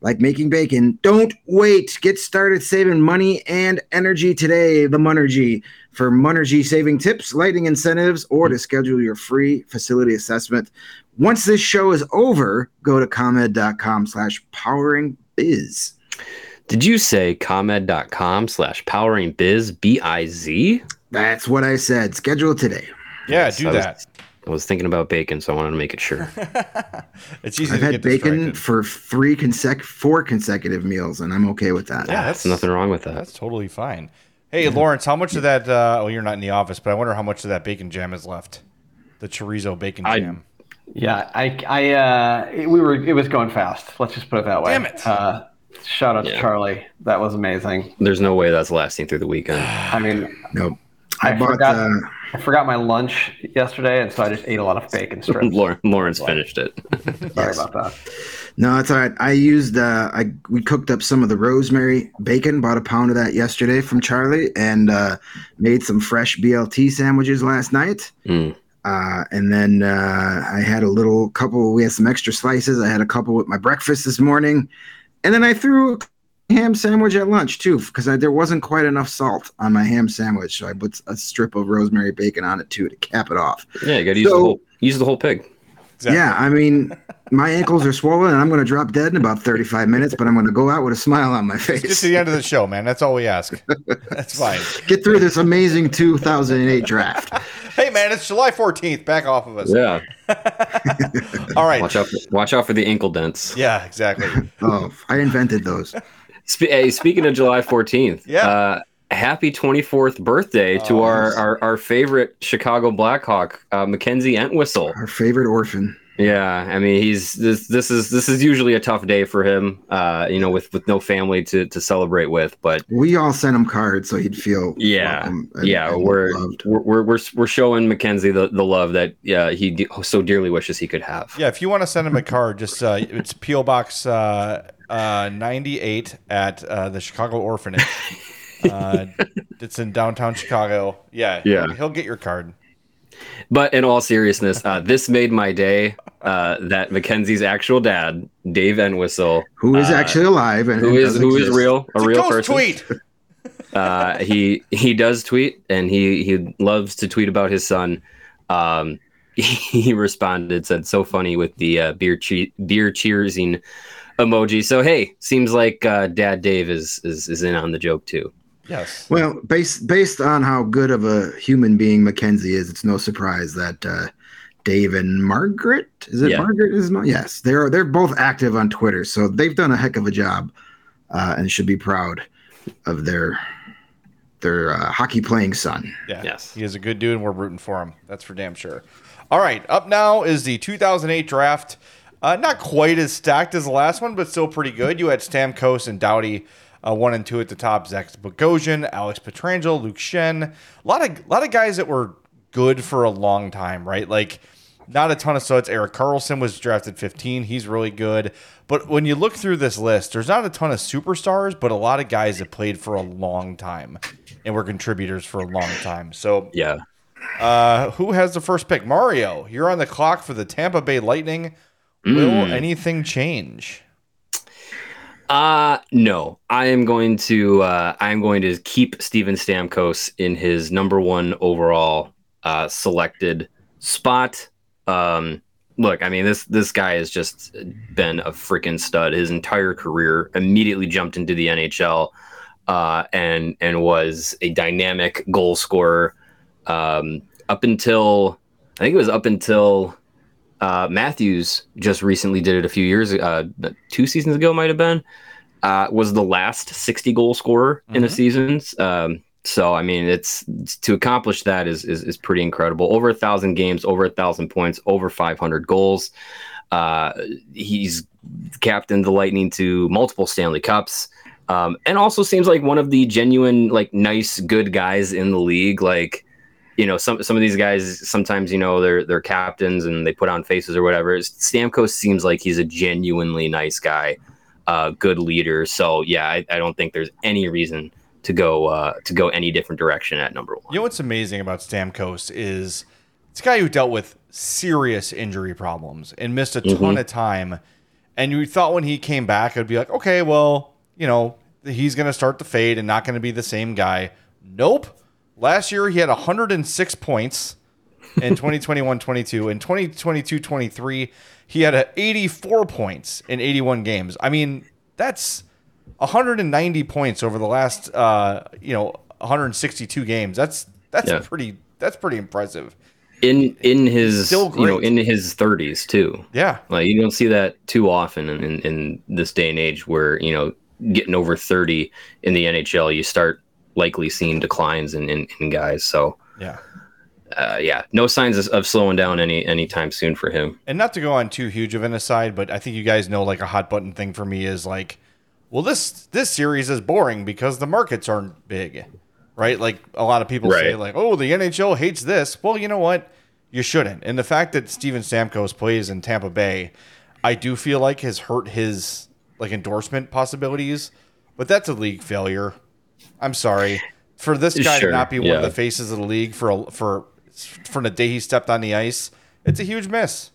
like making bacon, don't wait. Get started saving money and energy today. The Monergy. For Monergy saving tips, lighting incentives, or to schedule your free facility assessment. Once this show is over, go to comed.com slash powering biz. Did you say comed.com slash powering biz B I Z? That's what I said. Schedule today. Yeah, do I was- that. I was thinking about bacon, so I wanted to make it sure. It's easy I've to had get bacon distracted. for three consec four consecutive meals, and I'm okay with that. Yeah, That's that's nothing wrong with that. That's totally fine. Hey, Lawrence, how much of that? Uh, well, you're not in the office, but I wonder how much of that bacon jam is left. The chorizo bacon I- jam. Yeah, I, I, uh, we were, it was going fast. Let's just put it that way. Damn it. Uh, shout out to Charlie. That was amazing. There's no way that's lasting through the weekend. I mean, Nope. I, I bought forgot- uh, I forgot my lunch yesterday, and so I just ate a lot of bacon strips. Lauren, Lawrence finished it. Sorry Yes. about that. No, it's all right. I used uh I we cooked up some of the rosemary bacon, bought a pound of that yesterday from Charlie, and uh made some fresh BLT sandwiches last night. Mm. Uh and then uh I had a little couple we had some extra slices. I had a couple with my breakfast this morning. And then I threw a ham sandwich at lunch too, because there wasn't quite enough salt on my ham sandwich. So I put a strip of rosemary bacon on it too to cap it off. Yeah, you got to use So- the whole use the whole pig. Exactly. Yeah, I mean, my ankles are swollen and I'm going to drop dead in about 35 minutes, but I'm going to go out with a smile on my Get face. to the end of the show, man. That's all we ask. That's fine. Get through this amazing 2008 draft. Hey, man, it's July 14th. Back off of us. Yeah, All right. watch out! For, watch out for the ankle dents. Yeah, exactly. Oh, I invented those. Spe- hey, speaking of July 14th, Yeah. uh, happy 24th birthday to Oh, our, our our favorite Chicago Blackhawk, uh, Mackenzie Entwistle. Our favorite orphan. Yeah, I mean he's this this is this is usually a tough day for him, uh, you know, with with no family to to celebrate with. But We all sent him cards so he'd feel yeah, and- yeah, and we're, loved. we're we're we're we're showing Mackenzie the, the love that yeah he de- so dearly wishes he could have. Yeah, if you want to send him a card, just uh, it's PO Box uh, uh, 98 at uh, the Chicago Orphanage. Uh, it's in downtown Chicago. Yeah, Yeah. he'll, he'll get your card. But in all seriousness, uh, this made my day. Uh, that Mackenzie's actual dad, Dave Entwistle, Who is uh, actually alive and who and is does who is real, a It's a real ghost person. tweet. uh, he he does tweet and he he loves to tweet about his son. Um, he responded, said, "So funny with the uh, beer che- beer cheersing emoji." So hey, seems like uh, Dad Dave is, is is in on the joke too. Yes. Well, based based on how good of a human being Mackenzie is, it's no surprise that uh, Dave and Margaret. Is it Yeah. Margaret? Is not? Yes, they're they're both active on Twitter, so they've done a heck of a job, uh, and should be proud of their their uh, hockey playing son. Yeah. Yes. He is a good dude, and we're rooting for him. That's for damn sure. All right. Up now is the 2008 draft. Uh, not quite as stacked as the last one, but still pretty good. You had Stamkos and Doughty, uh, one and two at the top. Zach Bogosian, Alex Pietrangelo, Luke Schenn. A lot of lot of guys that were good for a long time, right? Like not a ton of studs. Erik Karlsson was drafted 15. He's really good. But when you look through this list, there's not a ton of superstars, but a lot of guys that played for a long time and were contributors for a long time. So Yeah. uh, who has the first pick? Mario, you're on the clock for the Tampa Bay Lightning. Will anything change? Uh no. I am going to uh I am going to keep Steven Stamkos in his number one overall uh selected spot. Um look, I mean this this guy has just been a freaking stud his entire career. Immediately jumped into the NHL uh and and was a dynamic goal scorer um up until I think it was up until uh, Matthews just recently did it a few years, uh, two seasons ago, might have been. Uh, was the last 60 goal scorer in a season. Um, so I mean, it's to accomplish that is is, is pretty incredible. Over a thousand games, over a thousand points, over 500 goals. Uh, he's captained the Lightning to multiple Stanley Cups. Um, and also seems like one of the genuine, like, nice, good guys in the league. Like, you know, some some of these guys sometimes you know they're they're captains and they put on faces or whatever. Stamkos seems like he's a genuinely nice guy, uh, good leader. So yeah, I, I don't think there's any reason to go uh, to go any different direction at number one. You know what's amazing about Stamkos is it's a guy who dealt with serious injury problems and missed a ton of time. And you thought when he came back, it'd be like, okay, well, you know, he's going to start to fade and not going to be the same guy. Nope. Last year, he had 106 points in 2021 22. In 2022 23, he had 84 points in 81 games. I mean, that's 190 points over the last, uh, you know, 162 games. That's that's Yeah. pretty that's pretty impressive. In in his Still you know in his 30s too. Yeah. Like you don't see that too often in, in, in this day and age where, you know, getting over 30 in the NHL, you start likely seen declines in, in, in guys. So, Yeah. uh, yeah, no signs of, of slowing down any anytime soon for him. And not to go on too huge of an aside, but I think you guys know like a hot button thing for me is like, well, this this series is boring because the markets aren't big, right? Like a lot of people say, like, oh, the NHL hates this. Well, you know what? You shouldn't. And the fact that Steven Stamkos plays in Tampa Bay, I do feel like has hurt his like endorsement possibilities. But that's a league failure. I'm sorry for this guy Sure, to not be one of the faces of the league for a, for from the day he stepped on the ice. It's a huge miss.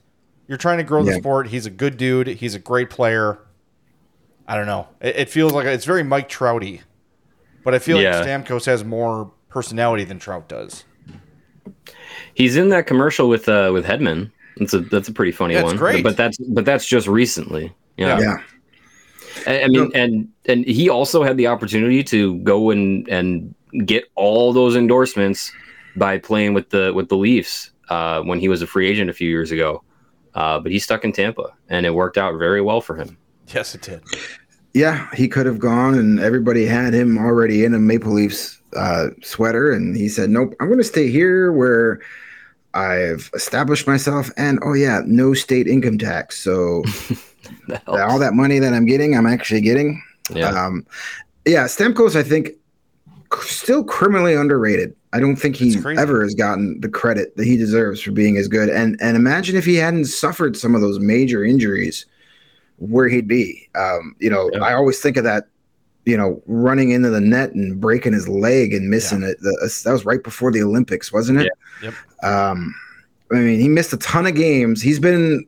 You're trying to grow the Yeah. sport. He's a good dude. He's a great player. I don't know. It, it feels like it's very Mike Trouty, but I feel Yeah. like Stamkos has more personality than Trout does. He's in that commercial with uh with Hedman. That's a that's a pretty funny Yeah, it's one. great. But that's but that's just recently. Yeah. Yeah. I I mean, and and he also had the opportunity to go and and get all those endorsements by playing with the with the Leafs uh, when he was a free agent a few years ago. Uh, but he stuck in Tampa, and it worked out very well for him. Yes, it did. Yeah, he could have gone, and everybody had him already in a Maple Leafs uh, sweater, and he said, "Nope, I'm going to stay here where I've established myself." And oh yeah, no state income tax, so That all that money that I'm getting, I'm actually getting. yeah, Um, yeah, Stamkos, I think, still criminally underrated. I don't think he ever has gotten the credit that he deserves for being as good. And and imagine if he hadn't suffered some of those major injuries, where he'd be. Um, you know, Yeah. I always think of that. You know, running into the net and breaking his leg and missing it. The, that was right before the Olympics, wasn't it? Yep. Um, I mean, he missed a ton of games. He's been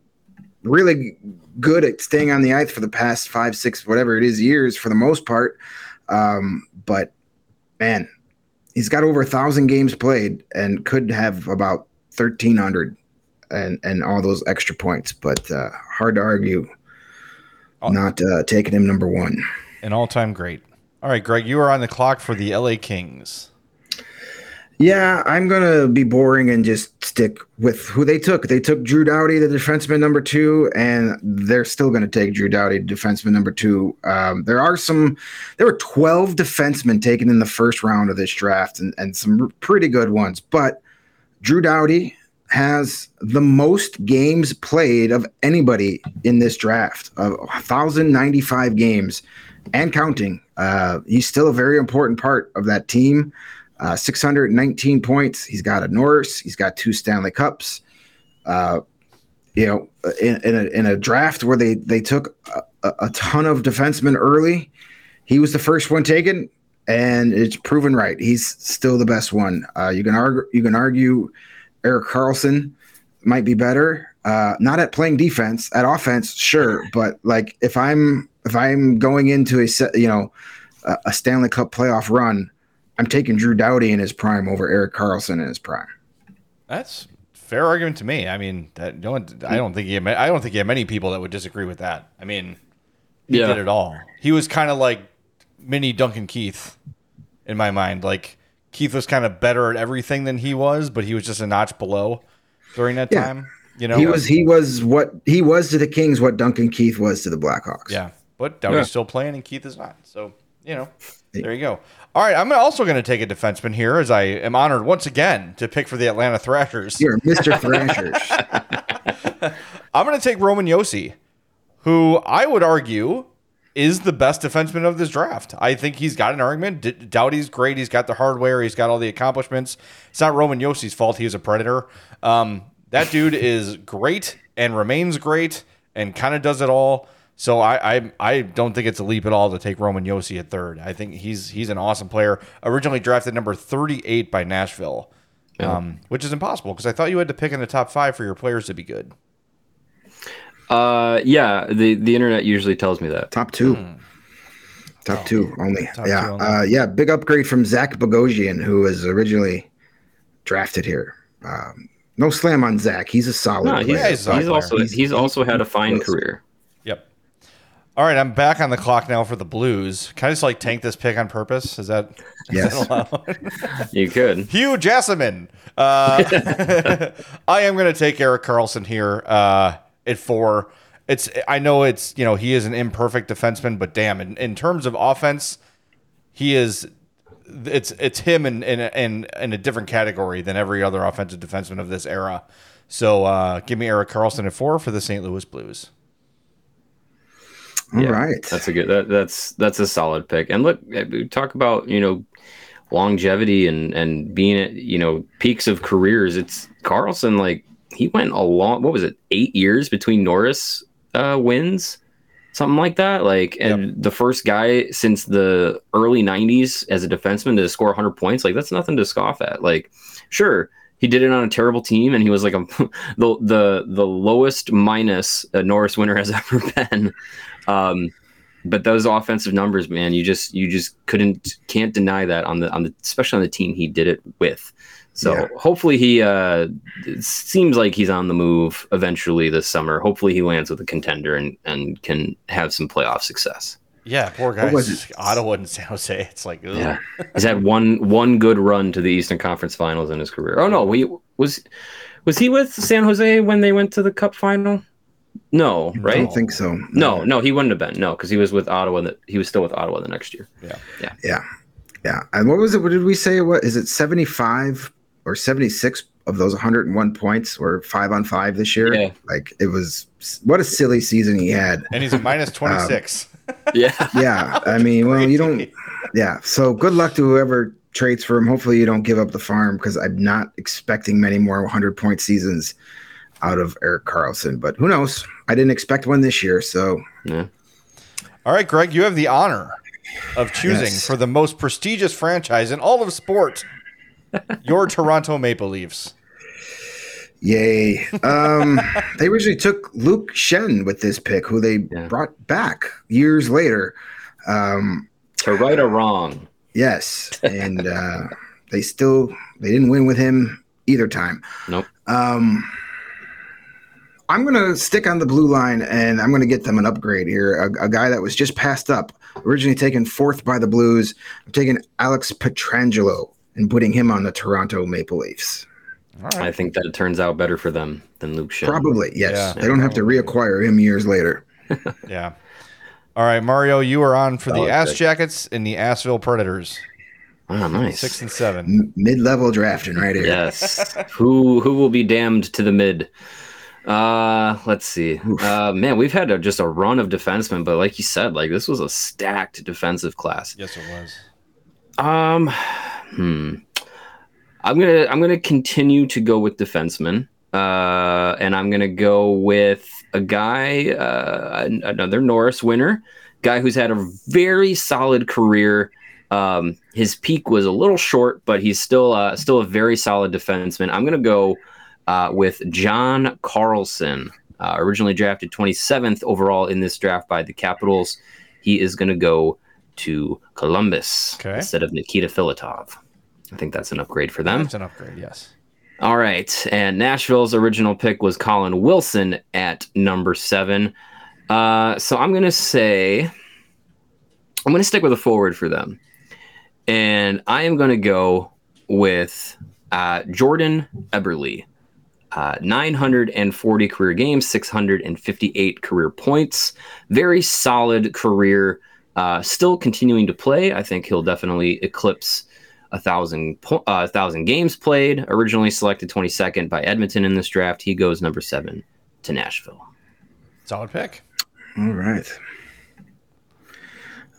really good at staying on the ice for the past five, six, whatever it is, years for the most part. Um, but man, he's got over a thousand games played and could have about thirteen hundred and and all those extra points. But uh, hard to argue not uh, taking him number one. An all-time great. All right, Greg, you are on the clock for the LA Kings. Yeah, I'm gonna be boring and just stick with who they took. They took Drew Doughty, the defenseman number two, and they're still gonna take Drew Doughty, defenseman number two. Um, there are some, there were 12 defensemen taken in the first round of this draft, and, and some pretty good ones. But Drew Doughty has the most games played of anybody in this draft, of 1,095 games and counting. Uh, he's still a very important part of that team. Uh, 619 points. He's got a Norris. He's got two Stanley Cups. Uh, you know, in, in, a, in a draft where they they took a, a ton of defensemen early, he was the first one taken, and it's proven right. He's still the best one. Uh, you can argue you can argue Erik Karlsson might be better. Uh, not at playing defense, at offense, sure, but like if I'm if I'm going into a set, you know, a Stanley Cup playoff run, I'm taking Drew Doughty in his prime over Erik Karlsson in his prime. That's fair argument to me. I mean, that no one, I don't think he, I don't think you have many people that would disagree with that. I mean, he Yeah. did it all. He was kind of like mini Duncan Keith in my mind. Like Keith was kind of better at everything than he was, but he was just a notch below during that Yeah. time. You know, He was he was what he was to the Kings what Duncan Keith was to the Blackhawks. Yeah, but Doughty's Yeah. still playing and Keith is not. So you know, there you go. All right, I'm also going to take a defenseman here, as I am honored once again to pick for the Atlanta Thrashers. You're Mr. Thrashers. I'm going to take Roman Josi, who I would argue is the best defenseman of this draft. I think he's got an argument. D- Doughty's great. He's got the hardware. He's got all the accomplishments. It's not Roman Josi's fault. He was a predator. Um, that dude is great and remains great and kind of does it all. So I, I I don't think it's a leap at all to take Roman Josi at third. I think he's he's an awesome player. Originally drafted number 38 by Nashville, um, which is impossible because I thought you had to pick in the top five for your players to be good. Uh, yeah, the the internet usually tells me that. Top two. Top two only. Top yeah. two only. Uh, yeah. Big upgrade from Zach Bogosian, who was originally drafted here. Um, no slam on Zach. He's a solid No, player. he's, he's he's, also player. he's, also had a fine career. Yep. All right, I'm back on the clock now for the Blues. Can I just like tank this pick on purpose? Is that is Yes. that? You could. Hugh Jessiman. Uh, I am going to take Erik Karlsson here uh, at four. It's I know it's you know he is an imperfect defenseman, but damn, in, in terms of offense, he is. It's it's him in in in, in a different category than every other offensive defenseman of this era. So uh, give me Erik Karlsson at four for the St. Louis Blues. All right. That's a good. That, that's that's a solid pick. And look, eh, we talk about you know longevity and and being at you know peaks of careers. It's Karlsson. Like he went a long. What was it? Eight years between Norris uh, wins, something like that. Like and the first guy since the early '90s as a defenseman to score 100 points. Like that's nothing to scoff at. Like sure. He did it on a terrible team, and he was like a, the the the lowest minus a Norris winner has ever been. Um, but those offensive numbers, man, you just you just couldn't can't deny that on the on the especially on the team he did it with. So Yeah. hopefully he uh it seems like he's on the move eventually this summer. Hopefully he lands with a contender and and can have some playoff success. Yeah, poor What was guys. Ottawa and San Jose. It's like, ugh. Yeah. He's had one one good run to the Eastern Conference Finals in his career. Oh no, we was was he with San Jose when they went to the Cup final? No, right? I don't think so. No, no, he wouldn't have been. No, because he was with Ottawa. That he was still with Ottawa the next year. Yeah. Yeah. Yeah, yeah. And what was it? What did we say? What is it? 75 or 76 of those 101 points were five on five this year? Yeah. Like it was what a silly season he had. And he's a minus um, 26. Yeah, Yeah. I mean, well, you don't, yeah. So good luck to whoever trades for him. Hopefully you don't give up the farm because I'm not expecting many more 100 point seasons out of Erik Karlsson. But who knows? I didn't expect one this year. So yeah. All right, Greg, you have the honor of choosing Yes. for the most prestigious franchise in all of sport your Toronto Maple Leafs. Yay. Um, they originally took Luke Schenn with this pick, who they Yeah. brought back years later. Um, To right or wrong. yes. And uh, they still they didn't win with him either time. Nope. Um, I'm going to stick on the blue line and I'm going to get them an upgrade here. A, a guy that was just passed up, originally taken fourth by the Blues. I'm taking Alex Petrangelo and putting him on the Toronto Maple Leafs. All right. I think that it turns out better for them than Luke Schenn. Probably, yes. Yeah. they don't have to reacquire him years later. Yeah. All right, Mario, you are on for the Ass pick. Jackets and the Assville Predators. Oh, nice. Six and seven. M- mid-level drafting right here. Yes. who who will be damned to the mid? Uh, let's see. Uh, man, we've had a, just a run of defensemen, but like you said, like this was a stacked defensive class. Yes, it was. Um, hmm. I'm gonna I'm gonna continue to go with defensemen. Uh, and I'm gonna go with a guy, uh, another Norris winner, guy who's had a very solid career. Um, his peak was a little short, but he's still uh, still a very solid defenseman. I'm gonna go uh, with John Carlson, uh, originally drafted 27th overall in this draft by the Capitals. He is gonna go to Columbus Okay. instead of Nikita Filatov. I think that's an upgrade for them. That's an upgrade, yes. All right. And Nashville's original pick was Colin Wilson at number seven. Uh, so I'm going to say, I'm going to stick with a forward for them. And I am going to go with uh, Jordan Eberle. Uh, 940 career games, 658 career points. Very solid career. Uh, still continuing to play. I think he'll definitely eclipse a thousand po- uh, thousand games played. Originally selected 22nd by Edmonton in this draft, he goes number seven to Nashville. Solid pick. All right.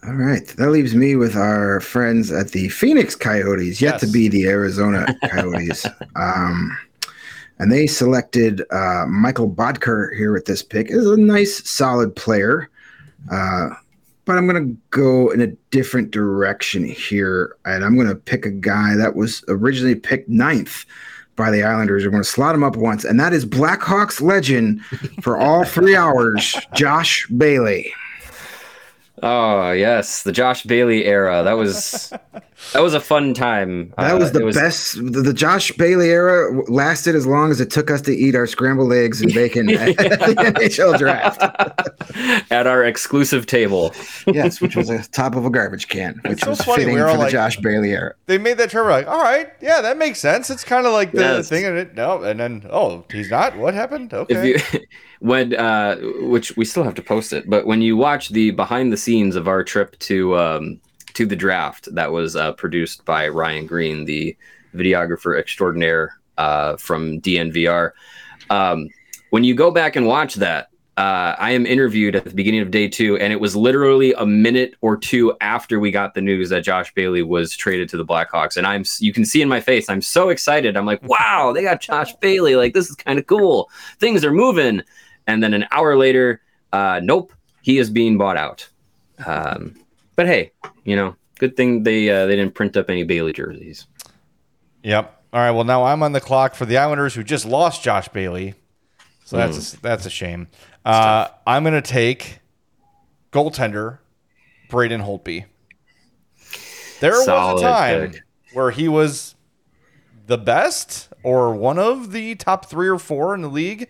All right. That leaves me with our friends at the Phoenix Coyotes, yet to be the Arizona Coyotes. um, and they selected uh, Mikkel Boedker here with this pick. Is a nice, solid player. Uh, but I'm going to go in a different direction here. And I'm going to pick a guy that was originally picked ninth by the Islanders. We're going to slot him up once. And that is Blackhawks legend for all three hours, Josh Bailey. Oh yes, the Josh Bailey era. That was that was a fun time. That Uh, was the it best. The, the Josh Bailey era lasted as long as it took us to eat our scrambled eggs and bacon at the NHL draft. at our exclusive table. Yes, which was a top of a garbage can, which so was funny, fitting we for were the like- Josh Bailey era. They made that term like, all right, yeah, that makes sense. It's kind of like the Yes. thing in it. No, and then oh, he's not. What happened? Okay. If you when uh which we still have to post it, but when you watch the behind the scenes of our trip to um to the draft that was uh, produced by Ryan Green, the videographer extraordinaire uh from DNVR. Um when you go back and watch that, uh, I am interviewed at the beginning of day two, and it was literally a minute or two after we got the news that Josh Bailey was traded to the Blackhawks. And I'm, you can see in my face, I'm so excited. I'm like, wow, they got Josh Bailey. Like, this is kind of cool. Things are moving. And then an hour later, uh, nope, he is being bought out. Um, but hey, you know, good thing they uh, they didn't print up any Bailey jerseys. Yep. All right. Well, now I'm on the clock for the Islanders, who just lost Josh Bailey. So that's a, that's a shame. Uh, I'm going to take goaltender Braden Holtby. There was a time pick. where he was the best or one of the top three or four in the league,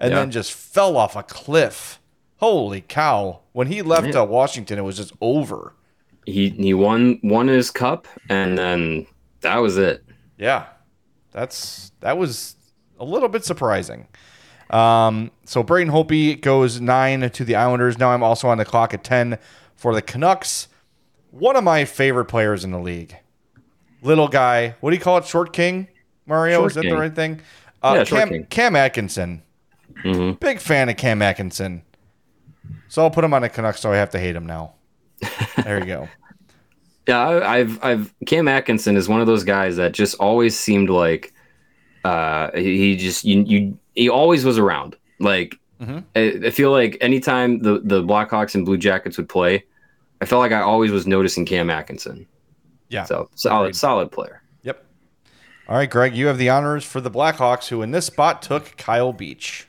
and Yeah. then just fell off a cliff. Holy cow! When he left Yeah. uh, Washington, it was just over. He he won won his cup, and then that was it. Yeah, that's that was a little bit surprising. Um, so Braden Holtby goes nine to the Islanders. Now I'm also on the clock at ten for the Canucks. One of my favorite players in the league, little guy. What do you call it? Short King, Mario? Short Is that King. the right thing? Uh, Yeah, Cam. Cam Atkinson. hmm Big fan of Cam Atkinson. So I'll put him on the Canucks. So I have to hate him now. There you go. Yeah, I, I've I've Cam Atkinson is one of those guys that just always seemed like uh he just you you he always was around. Like Mhm. I, I feel like anytime the the Blackhawks and Blue Jackets would play, I felt like I always was noticing Cam Atkinson. Yeah. So solid Agreed. solid player. Yep. All right, Greg, you have the honors for the Blackhawks, who in this spot took Kyle Beach.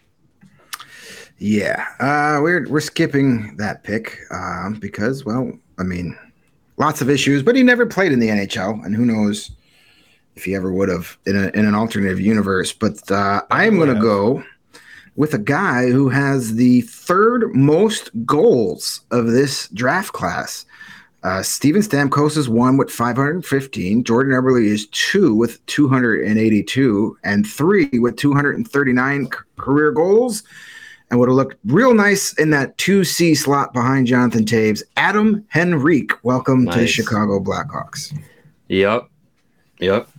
Yeah, uh, we're we're skipping that pick um, because, well, I mean, lots of issues, but he never played in the NHL, and who knows if he ever would have in, a, in an alternative universe. But uh, I am going to go with a guy who has the third most goals of this draft class. Uh, Steven Stamkos is one with 515. Jordan Eberle is two with 282, and three with 239 c- career goals. And would have looked real nice in that 2C slot behind Jonathan Toews. Adam Henrique, welcome to the Chicago Blackhawks. Yep. Yep.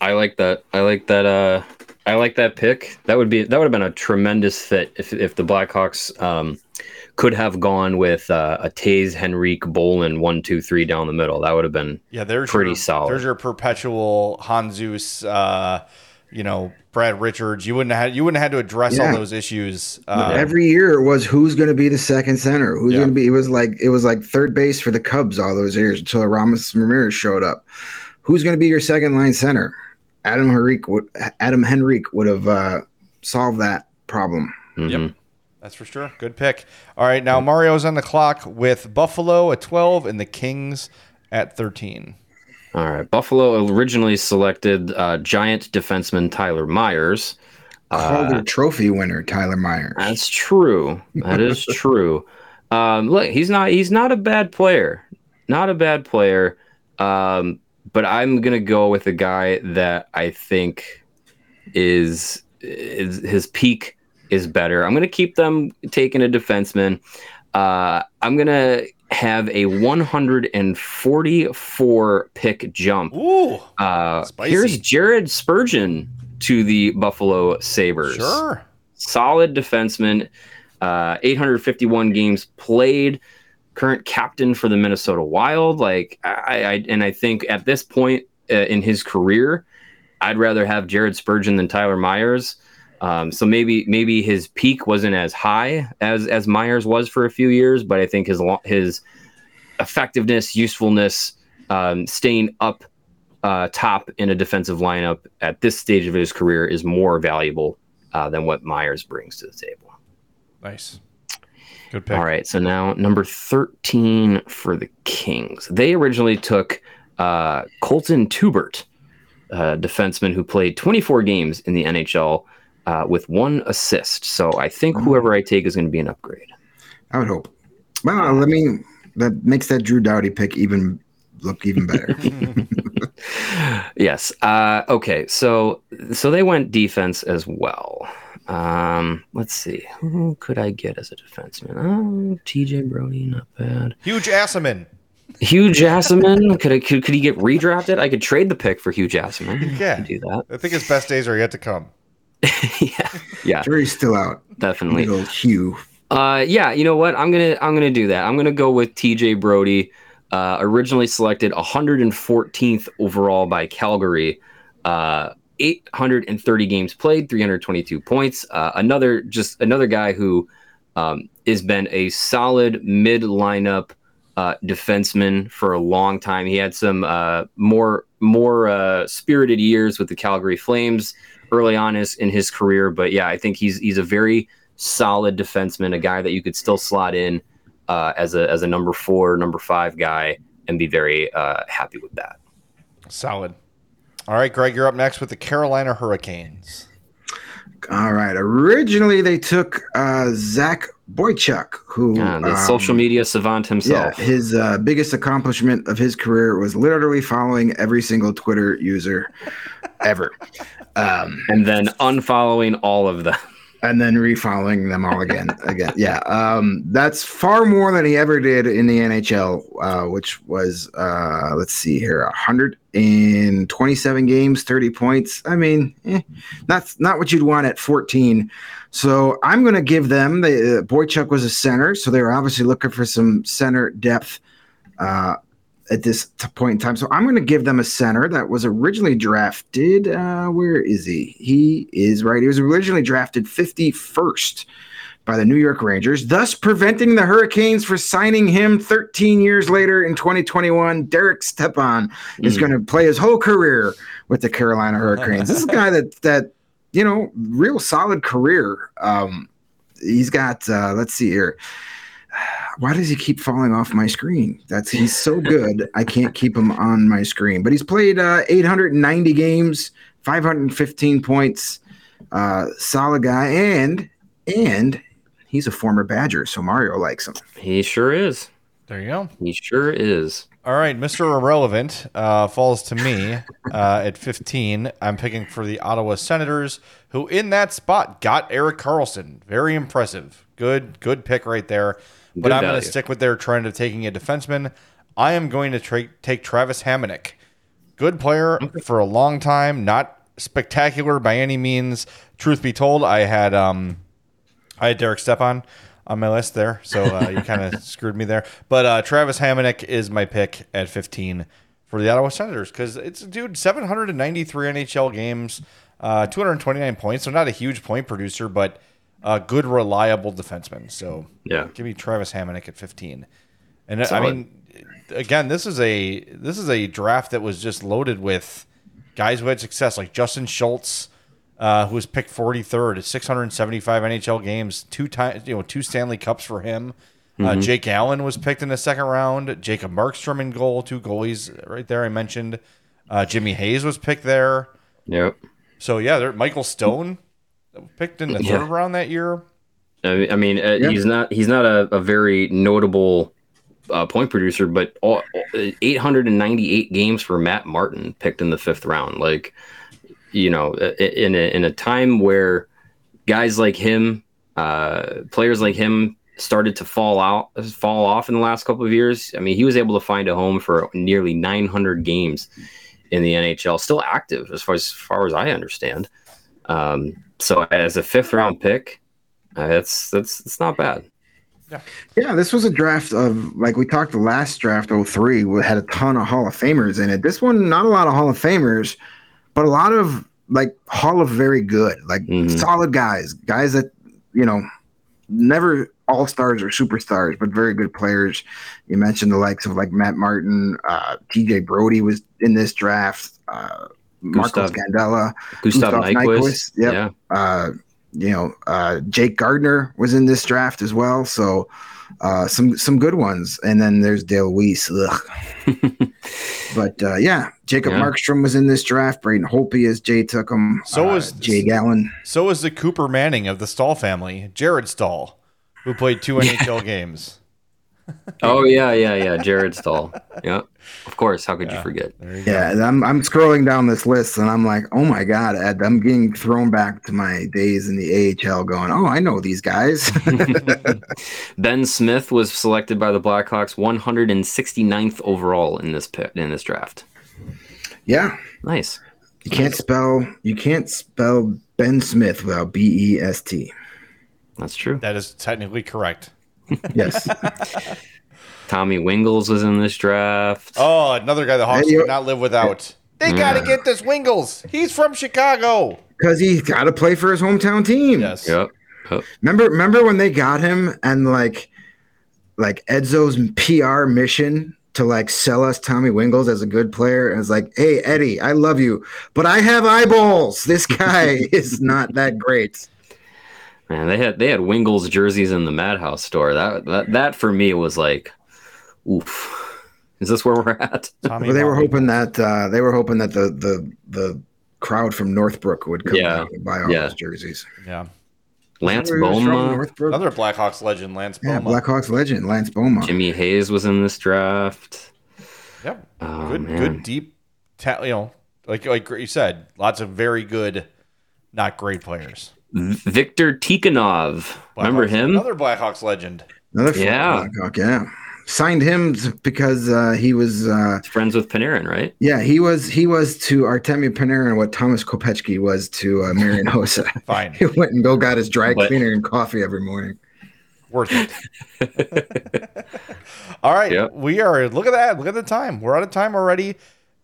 I like that. I like that uh I like that pick. That would be that would have been a tremendous fit if if the Blackhawks um could have gone with uh, a Toews Henrique Bolland one two three down the middle. That would have been Yeah, there's Pretty your, solid. There's your perpetual Handzus, uh, you know, Brad Richards. You wouldn't have had, you wouldn't have had to address Yeah. all those issues. Uh, Every year it was who's going to be the second center. Who's Yeah. going to be? It was like it was like third base for the Cubs all those years until Ramos Ramirez showed up. Who's going to be your second line center? Adam Henrique would Adam Henrique would have uh, solved that problem. mhm. That's for sure. Good pick. All right, now Mario's on the clock with Buffalo at 12 and the Kings at 13. All right. Buffalo originally selected uh, giant defenseman Tyler Myers. Calder Trophy winner Tyler Myers. That's true. That is true. Um, look, he's not he's not a bad player. Not a bad player. Um, but I'm gonna go with a guy that I think is, is his peak is better. I'm gonna keep them taking a defenseman. Uh, I'm gonna have a 144 pick jump. Ooh, Uh, Spicy. here's Jared Spurgeon to the Buffalo Sabres sure. solid defenseman, uh, 851 games played, current captain for the Minnesota Wild. Like I, I and I think at this point uh, in his career, I'd rather have Jared Spurgeon than Tyler Myers. Um, so maybe maybe his peak wasn't as high as as Myers was for a few years, but I think his his effectiveness, usefulness, um, staying up uh, top in a defensive lineup at this stage of his career is more valuable uh, than what Myers brings to the table. Nice. Good pick. All right, so now number 13 for the Kings. They originally took uh, Colten Teubert, a defenseman who played 24 games in the NHL uh, with one assist. So I think whoever I take is going to be an upgrade. I would hope. Well, let me. That makes that Drew Doughty pick even look even better. yes. Uh, okay. So so they went defense as well. Um, let's see. Who could I get as a defenseman? Oh, TJ Brodie, not bad. Huge Assaman. Hugh Jessiman. could I could, could he get redrafted? I could trade the pick for Hugh Jessiman. Yeah. I do that. I think his best days are yet to come. yeah. Yeah. Jury's still out. Definitely. Little Hugh. Uh, yeah, you know what? I'm gonna I'm gonna do that. I'm gonna go with T.J. Brodie, uh, originally selected 114th overall by Calgary. Uh, 830 games played, 322 points. Uh, another just another guy who um, has been a solid mid lineup uh, defenseman for a long time. He had some uh, more more uh, spirited years with the Calgary Flames early on his, in his career, but yeah, I think he's he's a very solid defenseman, a guy that you could still slot in uh, as a as a number four, number five guy, and be very uh, happy with that. Solid. All right, Greg, you're up next with the Carolina Hurricanes. All right. Originally, they took uh, Zach Boychuk, who Uh, the um, social media savant Yeah, himself. his uh, biggest accomplishment of his career was literally following every single Twitter user ever, um, and then unfollowing all of them. And then refollowing them all again. again, yeah, um, that's far more than he ever did in the NHL, uh, which was uh, let's see here, 127 games, 30 points. I mean, eh, not not what you'd want at 14. So I'm going to give them the uh, Boychuk was a center, so they were obviously looking for some center depth uh, at this point in time. So I'm going to give them a center that was originally drafted. Uh, where is he? He is right. He was originally drafted 51st by the New York Rangers, thus preventing the Hurricanes for signing him 13 years later in 2021. Derek Stepan is Mm. going to play his whole career with the Carolina Hurricanes. this is a guy that that you know, real solid career. Um, he's got. Uh, let's see here. Why does he keep falling off my screen? That's he's so good. I can't keep him on my screen. But he's played uh, 890 games, 515 points. Uh, solid guy, and and he's a former Badger, so Mario likes him. He sure is. There you go. He sure is. All right, Mr. Irrelevant uh, falls to me uh, at 15. I'm picking for the Ottawa Senators, who in that spot got Erik Karlsson. Very impressive. Good, good pick right there. But Good I'm going to stick with their trend of taking a defenseman. I am going to tra- take Travis Hamonic. Good player for a long time, not spectacular by any means. Truth be told, I had um, I had Derek Stepan on my list there, so uh, you kind of screwed me there. But uh, Travis Hamonic is my pick at 15 for the Ottawa Senators because it's dude 793 NHL games, uh, 229 points, so not a huge point producer, but a good reliable defenseman. So Yeah. give me Travis Hamonic at 15. And I mean, again, this is a this is a draft that was just loaded with guys who had success, like Justin Schultz, uh, who was picked 43rd at 675 NHL games, two times, you know, two Stanley Cups for him. Uh, Jake Allen was picked in the second round. Jacob Markstrom in goal, two goalies right there. I mentioned uh, Jimmy Hayes was picked there. Yep. So yeah, there Michael Stone picked in the Yeah. third round that year. I I mean, uh, Yeah. he's not he's not a, a very notable uh, point producer, but all, 898 games for Matt Martin picked in the fifth round. Like, you know, in a, in a time where guys like him, uh, players like him, started to fall out, fall off in the last couple of years. I mean, he was able to find a home for nearly 900 games in the NHL, still active as far as, far as I understand. Um, so as a fifth round pick, uh, that's that's it's not bad. Yeah, yeah, this was a draft of like we talked the last draft 03 we had a ton of Hall of Famers in it. This one not a lot of Hall of Famers, but a lot of like Hall of very good, like Mhm. solid guys, guys that you know never all stars or superstars, but very good players. You mentioned the likes of like Matt Martin, uh, TJ Brodie was in this draft, uh, Marcos Gustav- Gandela, Gustav Gustav Nyquist, Nyquist, yep. yeah, uh, you know, uh, Jake Gardiner was in this draft as well. So uh, some some good ones. And then there's Dale Weise. Ugh. but uh, yeah, Jacob Yeah. Markstrom was in this draft. Braden Holtby as Jay took him. So uh, was- Jay Gallen. So was the Cooper Manning of the Staal family, Jared Staal, who played two NHL games. Oh yeah, yeah, yeah. Jared Staal, yeah, of course. How could you forget? You. Yeah, and I'm I'm scrolling down this list and I'm like, oh my god, Ed, I'm getting thrown back to my days in the AHL. Going, oh, I know these guys. Ben Smith was selected by the Blackhawks 169th overall in this pit in this draft. yeah, Nice. you can't spell you can't spell Ben Smith without B E S T. That's true. That is technically correct. Yes. Tommy Wingels was in this draft. Oh, another guy the Hawks could not live without. They got to get this Wingels. He's from Chicago. Because he's got to play for his hometown team. Yes. Yep. Yep. Remember, remember when they got him and like, like Edzo's PR mission to like sell us Tommy Wingels as a good player, and it's like, hey Eddie, I love you, but I have eyeballs. This guy is not that great. Man, they had they had Wingels jerseys in the Madhouse store. That that that for me was like, oof. Is this where we're at? Tommy Well, they were hoping that uh, they were hoping that the the the crowd from Northbrook would come Yeah. and buy all Yeah. those jerseys. Yeah. Lance Where he was from, Bouma, Northbrook? Another Blackhawks legend, Lance Yeah, Bouma. Blackhawks legend Lance Bouma. Jimmy Hayes was in this draft. Yep. Oh, good, man. good, deep. Ta- you know, like like you said, lots of very good, not great players. Victor Tikhonov. Remember Blackhawks- him? Another Blackhawks legend. Another Yeah. Blackhawk, yeah. Signed him because uh, he was uh, Friends with Panarin, right? Yeah, he was he was to Artemi Panarin what Tomas Kopecky was to uh, Marian Hossa. Fine. he went and go got his dry But- cleaner and coffee every morning. Worth it. All right. Yep. We are, look at that. Look at the time. We're out of time already.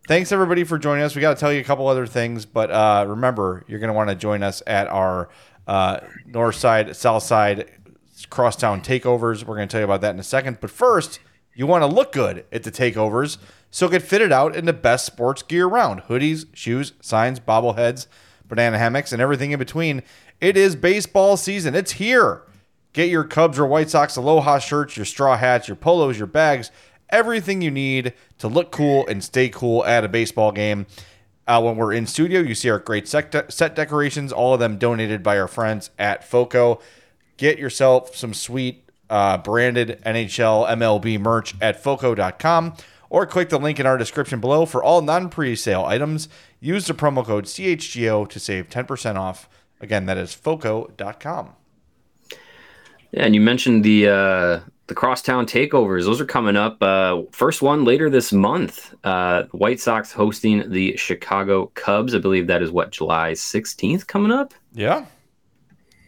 Thanks everybody for joining us. We got to tell you a couple other things, but uh, remember, you're going to want to join us at our uh, north side, south side, crosstown takeovers. We're going to tell you about that in a second. But first, you want to look good at the takeovers, so get fitted out in the best sports gear around hoodies, shoes, signs, bobbleheads, banana hammocks, and everything in between. It is baseball season. It's here. Get your Cubs or White Sox Aloha shirts, your straw hats, your polos, your bags, everything you need to look cool and stay cool at a baseball game. Uh, when we're in studio, you see our great set, de- set decorations, all of them donated by our friends at FOCO. Get yourself some sweet uh, branded NHL MLB merch at FOCO.com or click the link in our description below for all non pre-sale items. Use the promo code CHGO to save 10% off. Again, that is foco.com. Yeah, and you mentioned the uh, the crosstown takeovers. Those are coming up. Uh, first one later this month. Uh, White Sox hosting the Chicago Cubs. I believe that is what July sixteenth coming up, Yeah.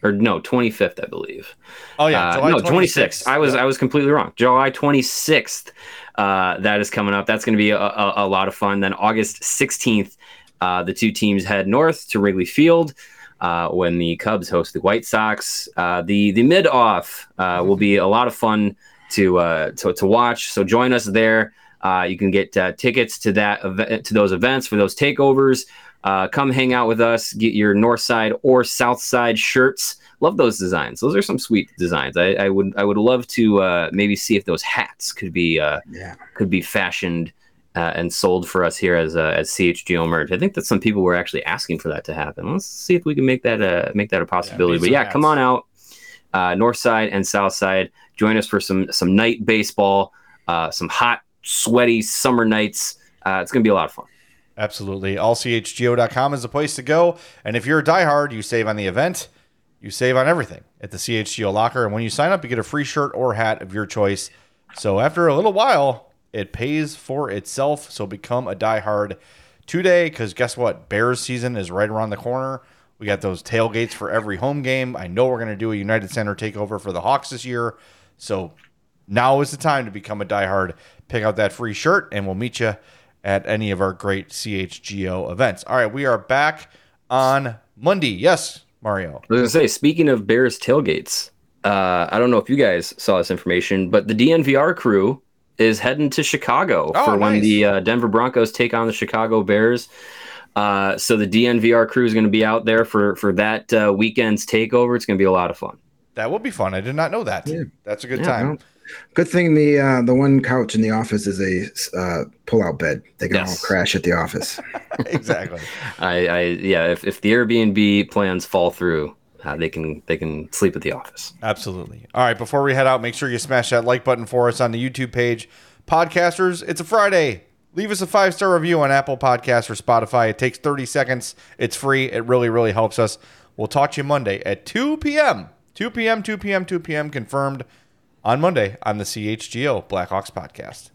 or no, twenty fifth, I believe. Oh yeah. Uh, no, twenty sixth. I was Yeah. I was completely wrong. July twenty sixth. Uh, that is coming up. That's going to be a, a, a lot of fun. Then August sixteenth, uh, the two teams head north to Wrigley Field. Uh, when the Cubs host the White Sox, uh, the the mid off uh, will be a lot of fun to uh, to, to watch. So join us there. Uh, you can get uh, tickets to that event, to those events for those takeovers. Uh, come hang out with us. Get your North Side or South Side shirts. Love those designs. Those are some sweet designs. I, I would I would love to uh, maybe see if those hats could be uh, Yeah. could be fashioned uh, and sold for us here as uh, as CHGO merch. I think that some people were actually asking for that to happen. Let's see if we can make that a make that a possibility. need but yeah, come on out, uh, North Side and South Side. Join us for some some night baseball, uh, some hot, sweaty summer nights. Uh, it's gonna be a lot of fun. Absolutely. AllCHGO.com is the place to go. And if you're a diehard, you save on the event, you save on everything at the CHGO locker. And when you sign up, you get a free shirt or hat of your choice. So after a little while, it pays for itself. So become a diehard today because guess what? Bears season is right around the corner. We got those tailgates for every home game. I know we're going to do a United Center takeover for the Hawks this year. So now is the time to become a diehard. Pick out that free shirt, and we'll meet you at any of our great CHGO events. All right, we are back on Monday. Yes, Mario. I was gonna say, speaking of Bears tailgates, uh, I don't know if you guys saw this information, but the DNVR crew is heading to Chicago Oh, for when the uh, Denver Broncos take on the Chicago Bears. Uh, so the DNVR crew is going to be out there for for that uh, weekend's takeover. It's going to be a lot of fun. That will be fun. I did not know that. That's a good Yeah, time. well, Good thing the uh, the one couch in the office is a uh, pull out bed. They can Yes. all crash at the office. exactly. I, I yeah, if, if the Airbnb plans fall through, uh, they can they can sleep at the office. Absolutely. All right, before we head out, make sure you smash that like button for us on the YouTube page. Podcasters, it's a Friday. Leave us a five star review on Apple Podcasts or Spotify. It takes 30 seconds. It's free. It really, really helps us. We'll talk to you Monday at 2 p.m. 2 p.m., 2 p.m., 2 p.m. confirmed on Monday on the CHGO Blackhawks podcast.